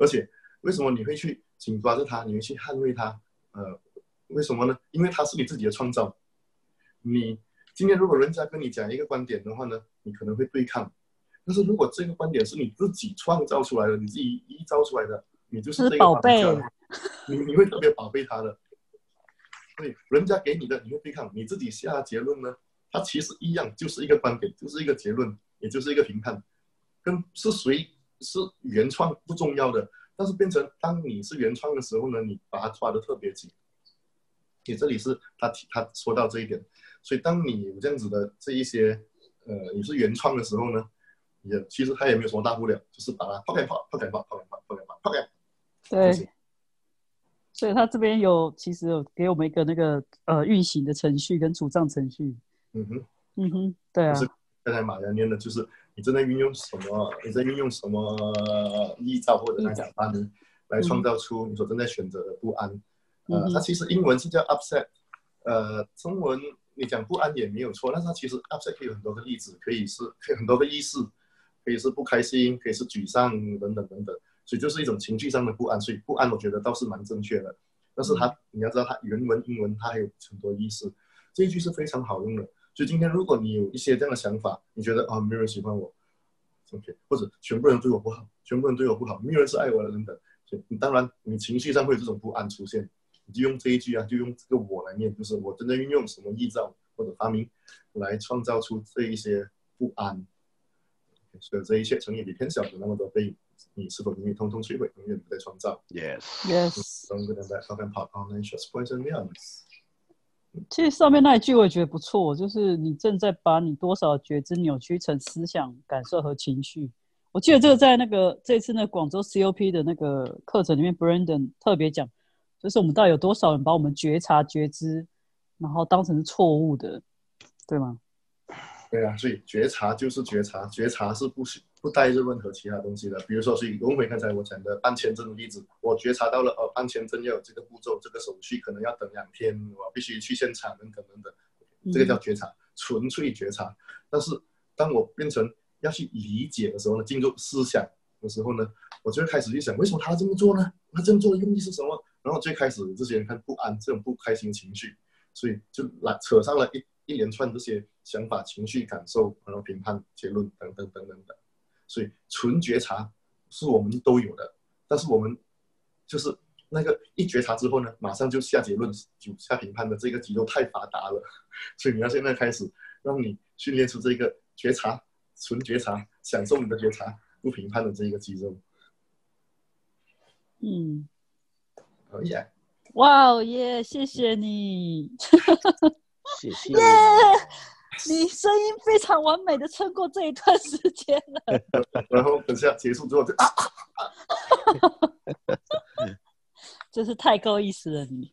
[SPEAKER 2] 而且为什么你会去紧抓着它，你会去捍卫它？呃，为什么呢？因为它是你自己的创造。你今天如果人家跟你讲一个观点的话呢，你可能会对抗。但是如果这个观点是你自己创造出来的，你自己依照出来的，你就是这个
[SPEAKER 1] 宝贝，
[SPEAKER 2] 你你会特别宝贝他的。所以人家给你的你会对抗，你自己下结论呢，它其实一样，就是一个观点，就是一个结论，也就是一个评判，跟是谁是原创不重要的，但是变成当你是原创的时候呢，你把它抓的特别紧。你这里是他提他说到这一点，所以当你有这样子的这一些呃你是原创的时候呢。也其实他也没有什么大不了，就是把它抛开抛，抛开抛，抛开抛，抛开抛，抛开。
[SPEAKER 1] 对。所以他这边有其实有给我们一个那个呃运行的程序跟主账程序。
[SPEAKER 2] 嗯哼。
[SPEAKER 1] 嗯哼，对啊。
[SPEAKER 2] 是刚才马良念的，就是你正在运用什么？你在运用什么依照或者来讲发呢来创造出你所正在选择的不安？呃，它其实英文是叫 upset，呃，中文你讲不安也没有错，但是它其实 upset 可以有很多个例子，可以是可以很多个意思。可以是不开心，可以是沮丧等等等等，所以就是一种情绪上的不安。所以不安，我觉得倒是蛮正确的。但是它，你要知道，它原文英文它还有很多意思。这一句是非常好用的。所以今天如果你有一些这样的想法，你觉得啊，没有人喜欢我，OK，或者全部人对我不好，全部人对我不好，没有人是爱我的等等。所以你当然你情绪上会有这种不安出现，你就用这一句啊，就用这个我来念，就是我真的运用什么臆造或者发明来创造出这一些不安。所以这一切乘以比偏小的那么多被，你是否愿意通通摧毁，永远不再创造。Just poison?
[SPEAKER 1] 其实上面那一句我也觉得不错，就是你正在把你多少觉知扭曲成思想、感受和情绪。我记得这个在那个这次那个广州 COP 的那个课程里面，Brandon 特别讲，就是我们到底有多少人把我们觉察、觉知，然后当成是错误的，对吗？
[SPEAKER 2] 对啊，所以觉察就是觉察，觉察是不需不带着任何其他东西的。比如说，所以轮回刚才我讲的办签证的例子，我觉察到了，哦，办签证要有这个步骤，这个手续可能要等两天，我必须去现场等等等等，这个叫觉察，纯粹觉察。但是当我变成要去理解的时候呢，进入思想的时候呢，我就会开始去想，为什么他这么做呢？他这么做的用意是什么？然后最开始这些人看不安，这种不开心的情绪，所以就来扯上了一一连串这些想法、情绪、感受，然后评判、结论等等等等等。所以纯觉察是我们都有的，但是我们就是那个一觉察之后呢，马上就下结论、就下评判的这个肌肉太发达了，所以你要现在开始让你训练出这个觉察、纯觉察，享受你的觉察，不评判的这一个肌肉。
[SPEAKER 1] 嗯，
[SPEAKER 2] 可以啊，
[SPEAKER 1] 哇哦耶，谢谢你，
[SPEAKER 4] 谢谢。
[SPEAKER 1] 你声音非常完美的撑过这一段时间了。
[SPEAKER 2] 然后等下结束之后就啊，
[SPEAKER 1] 真是太够意思了你。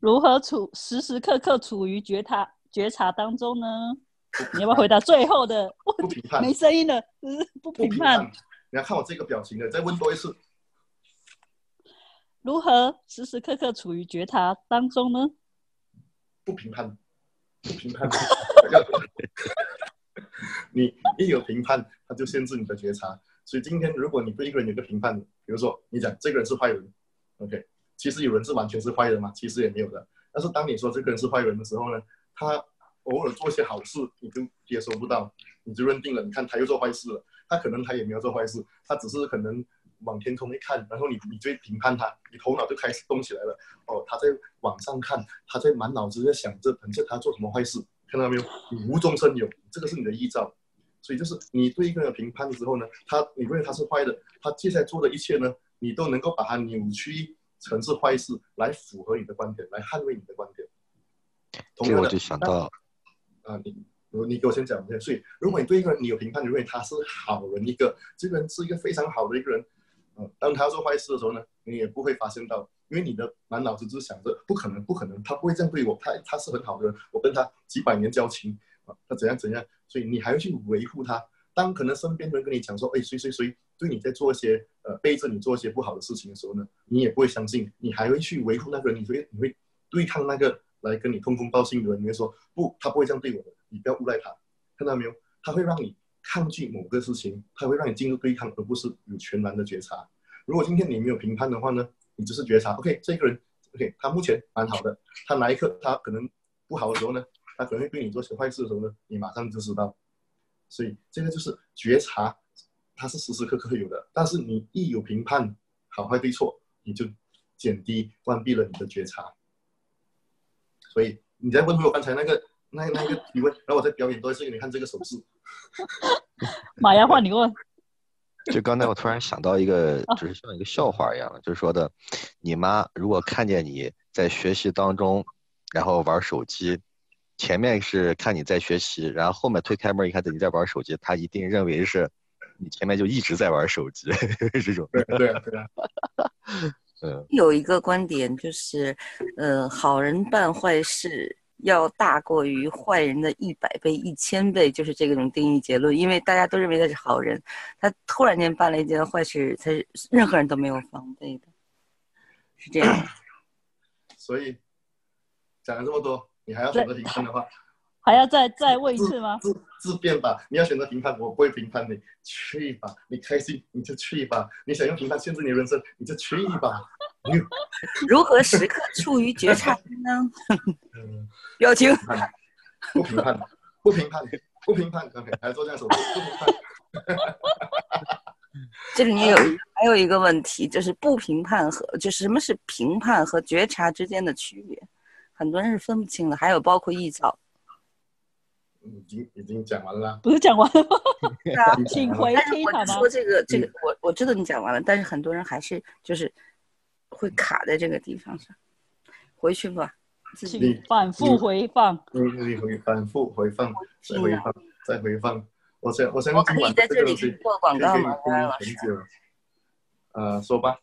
[SPEAKER 1] 如何处时时刻刻处于觉察觉察当中呢？你要不要回答最后的？
[SPEAKER 2] 不评判，
[SPEAKER 1] 没声音了，就是不
[SPEAKER 2] 不评
[SPEAKER 1] 判。。
[SPEAKER 2] 你要看我这个表情的，再问多一次。
[SPEAKER 1] 如何时时刻刻处于觉察当中呢？
[SPEAKER 2] 不评判，不评判。你一有评判，他就限制你的觉察。所以今天，如果你对一个人有个评判，比如说你讲这个人是坏人，OK，其实有人是完全是坏人嘛，其实也没有的。但是当你说这个人是坏人的时候呢，他偶尔做一些好事，你就接收不到，你就认定了。你看他又做坏事了，他可能他也没有做坏事，他只是可能往天空一看，然后你你就会评判他，你头脑就开始动起来了。哦，他在往上看，他在满脑子在想着，等着他做什么坏事，看到没有？无中生有，这个是你的臆造。所以就是你对一个人评判之后呢，他你认为他是坏的，他接下来做的一切呢，你都能够把它扭曲成是坏事，来符合你的观点，来捍卫你的观点。同样的
[SPEAKER 4] 这我就想到，
[SPEAKER 2] 啊，你你你给我先讲一下。所以，如果你对一个人你有评判，你认为他是好人一个，这个人是一个非常好的一个人，当他做坏事的时候呢，你也不会发现到，因为你的满脑子只想着不可能，不可能，他不会这样对我，他他是很好的人，我跟他几百年交情啊，他怎样怎样，所以你还要去维护他。当可能身边的人跟你讲说，哎，谁谁谁对你在做一些呃背着你做一些不好的事情的时候呢，你也不会相信，你还会去维护那个人，你会你会对抗那个来跟你通风报信的人，你会说不，他不会这样对我的，你不要诬赖他，看到没有？他会让你抗拒某个事情，它会让你进入对抗，而不是有全然的觉察。如果今天你没有评判的话呢，你只是觉察，OK，这个人，OK，他目前蛮好的，他哪一刻他可能不好的时候呢，他可能会对你做些坏事的时候呢，你马上就知道。所以这个就是觉察，它是时时刻刻有的。但是你一有评判，好坏对错，你就减低、关闭了你的觉察。所以你再问回我刚才那个那那个提问，然后我再表演多一次给你看这个手势。
[SPEAKER 1] 马牙换你问，
[SPEAKER 4] 就刚才我突然想到一个
[SPEAKER 1] 啊，
[SPEAKER 4] 就是像一个笑话一样的，就是说的，你妈如果看见你在学习当中，然后玩手机，前面是看你在学习，然后后面推开门一看你在玩手机，她一定认为是你前面就一直在玩手机，这种，
[SPEAKER 2] 对对啊对啊，
[SPEAKER 4] 嗯，
[SPEAKER 3] 有一个观点就是，呃，好人办坏事要大过于坏人的一百倍、一千倍，就是这种定义结论。因为大家都认为他是好人，他突然间办了一件坏事，他是任何人都没有防备的，是这样。
[SPEAKER 2] 所以讲了这么多，你还要选择评判的话，
[SPEAKER 1] 还要再再问一次吗？
[SPEAKER 2] 自自辩吧。你要选择评判，我不会评判你，去吧。你开心你就去吧，你想用评判限制你的人生，你就去吧。你
[SPEAKER 3] 如何时刻处于觉察呢？
[SPEAKER 2] 嗯，
[SPEAKER 3] 表情。
[SPEAKER 2] 不评判，不评判，不评判。OK，还做这样手势，不评判。
[SPEAKER 3] 这里面有还有一个问题，就是不评判和就是什么是评判和觉察之间的区别，很多人是分不清的。还有包括臆造，
[SPEAKER 2] 已经已经讲完了。
[SPEAKER 1] 不是讲完了吗？请回听好吗
[SPEAKER 3] 我是说？这个这个我我知道你讲完了，但是很多人还是就是会卡在这个地方上。回去吧，自己
[SPEAKER 1] 反复回放。
[SPEAKER 2] 你你回反复回放，再回放，再回放。我想我想
[SPEAKER 3] 我可以在这里做广告吗？
[SPEAKER 2] 可以
[SPEAKER 3] 张
[SPEAKER 2] 说吧，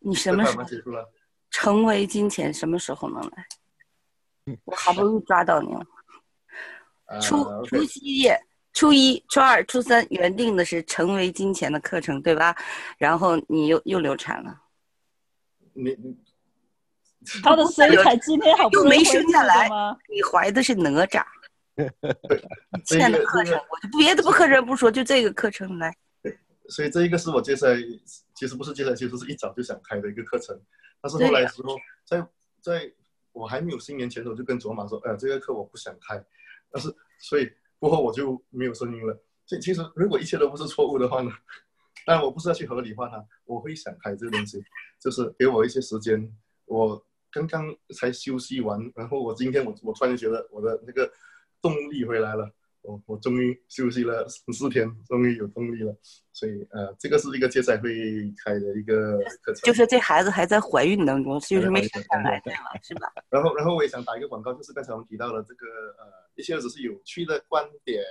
[SPEAKER 3] 你什么时候
[SPEAKER 2] 结束了？
[SPEAKER 3] 成为金钱？什么时候能来？我好不容易抓到你了。
[SPEAKER 2] 呃
[SPEAKER 3] 初除夕夜、初一、初二、初三原定的是成为金钱的课程，对吧？然后你又又流产了，
[SPEAKER 2] 你你
[SPEAKER 1] 他的 身材今天好不容易
[SPEAKER 3] 又没生下来
[SPEAKER 1] 吗？
[SPEAKER 3] 你怀的是哪吒。
[SPEAKER 2] 这
[SPEAKER 3] 欠的
[SPEAKER 2] 个
[SPEAKER 3] 课程，，我就别的不课程不说，就这个课程来。
[SPEAKER 2] 所以这一个是我接下来，其实不是接下来，其实是一早就想开的一个课程，但是后来的时候，在在我还没有新年前，我就跟卓玛说，呃，这个课我不想开，但是所以过后我就没有声音了。所以其实如果一切都不是错误的话呢，当然我不是要去合理化它，我会想开这个东西，就是给我一些时间。我刚刚才休息完，然后我今天我我突然觉得我的那个动力回来了。我我终于休息了十四天，终于有动力了，所以呃，这个是一个接下来会开的一个课程。
[SPEAKER 3] 就是这孩子还在怀孕当中，就是没生下来，对吗？是吧？
[SPEAKER 2] 然后然后我也想打一个广告，就是刚才我们提到的这个呃，一切都只是有趣的观点，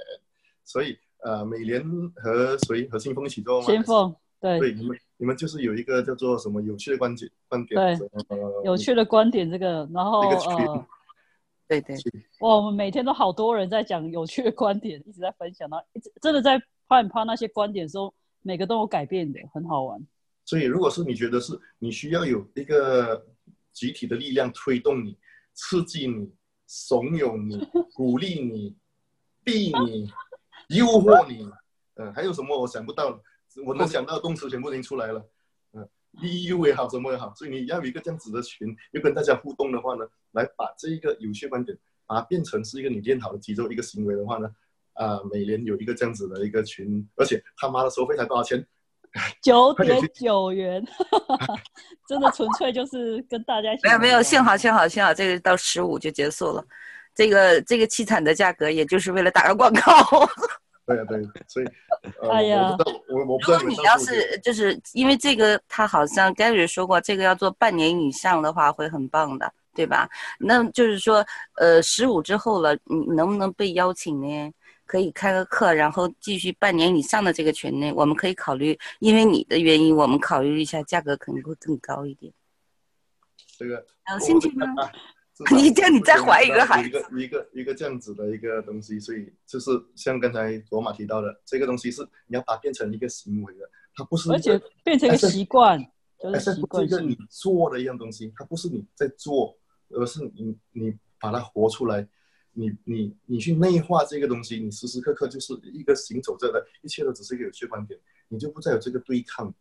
[SPEAKER 2] 所以呃，美联和谁和清风一起做吗？
[SPEAKER 1] 先锋，对，
[SPEAKER 2] 对，你们你们就是有一个叫做什么有趣的观点观点，
[SPEAKER 1] 对。有趣的观点这个，然后
[SPEAKER 2] 个
[SPEAKER 1] 呃，
[SPEAKER 3] 对对，
[SPEAKER 1] 哇，我们每天都好多人在讲有趣的观点，一直在分享，然后一直真的在啪啪那些观点的时候，每个都有改变的，很好玩。
[SPEAKER 2] 所以，如果是你觉得是你需要有一个集体的力量推动你、刺激你、怂恿你、鼓励你、逼你、诱惑你，嗯、还有什么我想不到了？我能想到的动词全部已经出来了，嗯、利诱也好，什么也好，所以你要有一个这样子的群，又跟大家互动的话呢，来把这一个有趣观点，把它变成是一个你练好的肌肉一个行为的话呢，啊、每年有一个这样子的一个群，而且他妈的收费才多少钱？
[SPEAKER 1] 九点九元，真的纯粹就是跟大家一起
[SPEAKER 3] 没有没有，幸好幸好幸好，这个到十五就结束了。这个这个凄惨的价格，也就是为了打个广告。
[SPEAKER 2] 对啊，对，所以，呃，
[SPEAKER 1] 哎呀
[SPEAKER 2] 我不知道，我我不知道
[SPEAKER 3] 如果你要是就是因为这个，他好像 Gary 说过，这个要做半年以上的话会很棒的，对吧？那就是说，呃，十五之后了，你能不能被邀请呢？可以开个课，然后继续半年以上的这个群呢，我们可以考虑，因为你的原因，我们考虑一下价格可能会更高一点。
[SPEAKER 2] 这个
[SPEAKER 3] 有兴趣吗？你这样你再怀一个孩子
[SPEAKER 2] 一个一个一个这样子的一个东西，所以就是像刚才卓玛提到的，这个东西是你要把它变成一个行为的，它不是
[SPEAKER 1] 而且变成一个习惯，就
[SPEAKER 2] 而
[SPEAKER 1] 是习惯
[SPEAKER 2] 且是一个你。做的一样东西，它不是你在做，而是你你把它活出来，你你你去内化这个东西，你时时刻刻就是一个行走着的，一切都只是一个有趣观点，你就不再有这个对抗，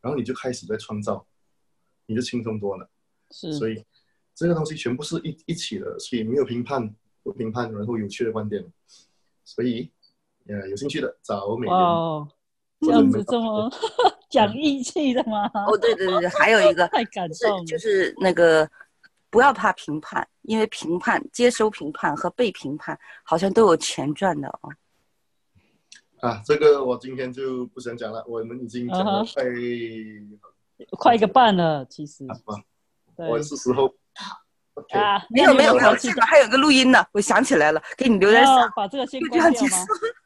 [SPEAKER 2] 然后你就开始在创造，你就轻松多了。
[SPEAKER 1] 是，
[SPEAKER 2] 所以这个东西全部是一一起的，所以没有评判，不评判，然后有趣的观点，所以呃有兴趣的找美
[SPEAKER 1] 哇
[SPEAKER 2] 人，
[SPEAKER 1] 哦，这样子这么 讲义气的吗？
[SPEAKER 3] 哦，对对对，还有一个
[SPEAKER 1] 太感动了，
[SPEAKER 3] 就是那个不要怕评判，因为评判、接收评判和被评判好像都有钱赚的哦。
[SPEAKER 2] 啊，这个我今天就不想讲了，我们已经讲了
[SPEAKER 1] 嗯
[SPEAKER 2] 快
[SPEAKER 1] 快一个半了，其实。
[SPEAKER 2] 啊吧，
[SPEAKER 1] 对。
[SPEAKER 2] 我是时候
[SPEAKER 1] 啊，
[SPEAKER 3] 没有没有没有，
[SPEAKER 1] 其实
[SPEAKER 3] 这个还有个录音呢，我想起来了，给你留点
[SPEAKER 1] 把这个先关掉吗？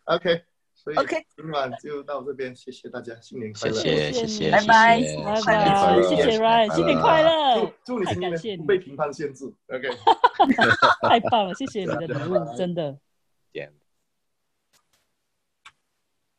[SPEAKER 2] OK，所以
[SPEAKER 3] OK
[SPEAKER 2] 今晚就到这边，谢谢大家，新年快乐，
[SPEAKER 4] 谢谢
[SPEAKER 1] 谢谢
[SPEAKER 4] 谢，
[SPEAKER 3] 拜拜
[SPEAKER 4] 谢谢
[SPEAKER 1] 拜拜，谢谢 Ryan，新年快乐
[SPEAKER 2] 祝！祝你
[SPEAKER 1] 太
[SPEAKER 2] 新年
[SPEAKER 1] 感谢你
[SPEAKER 2] 不被评判限制，OK。
[SPEAKER 1] 太棒了，谢谢你的 礼物，真的。
[SPEAKER 4] 点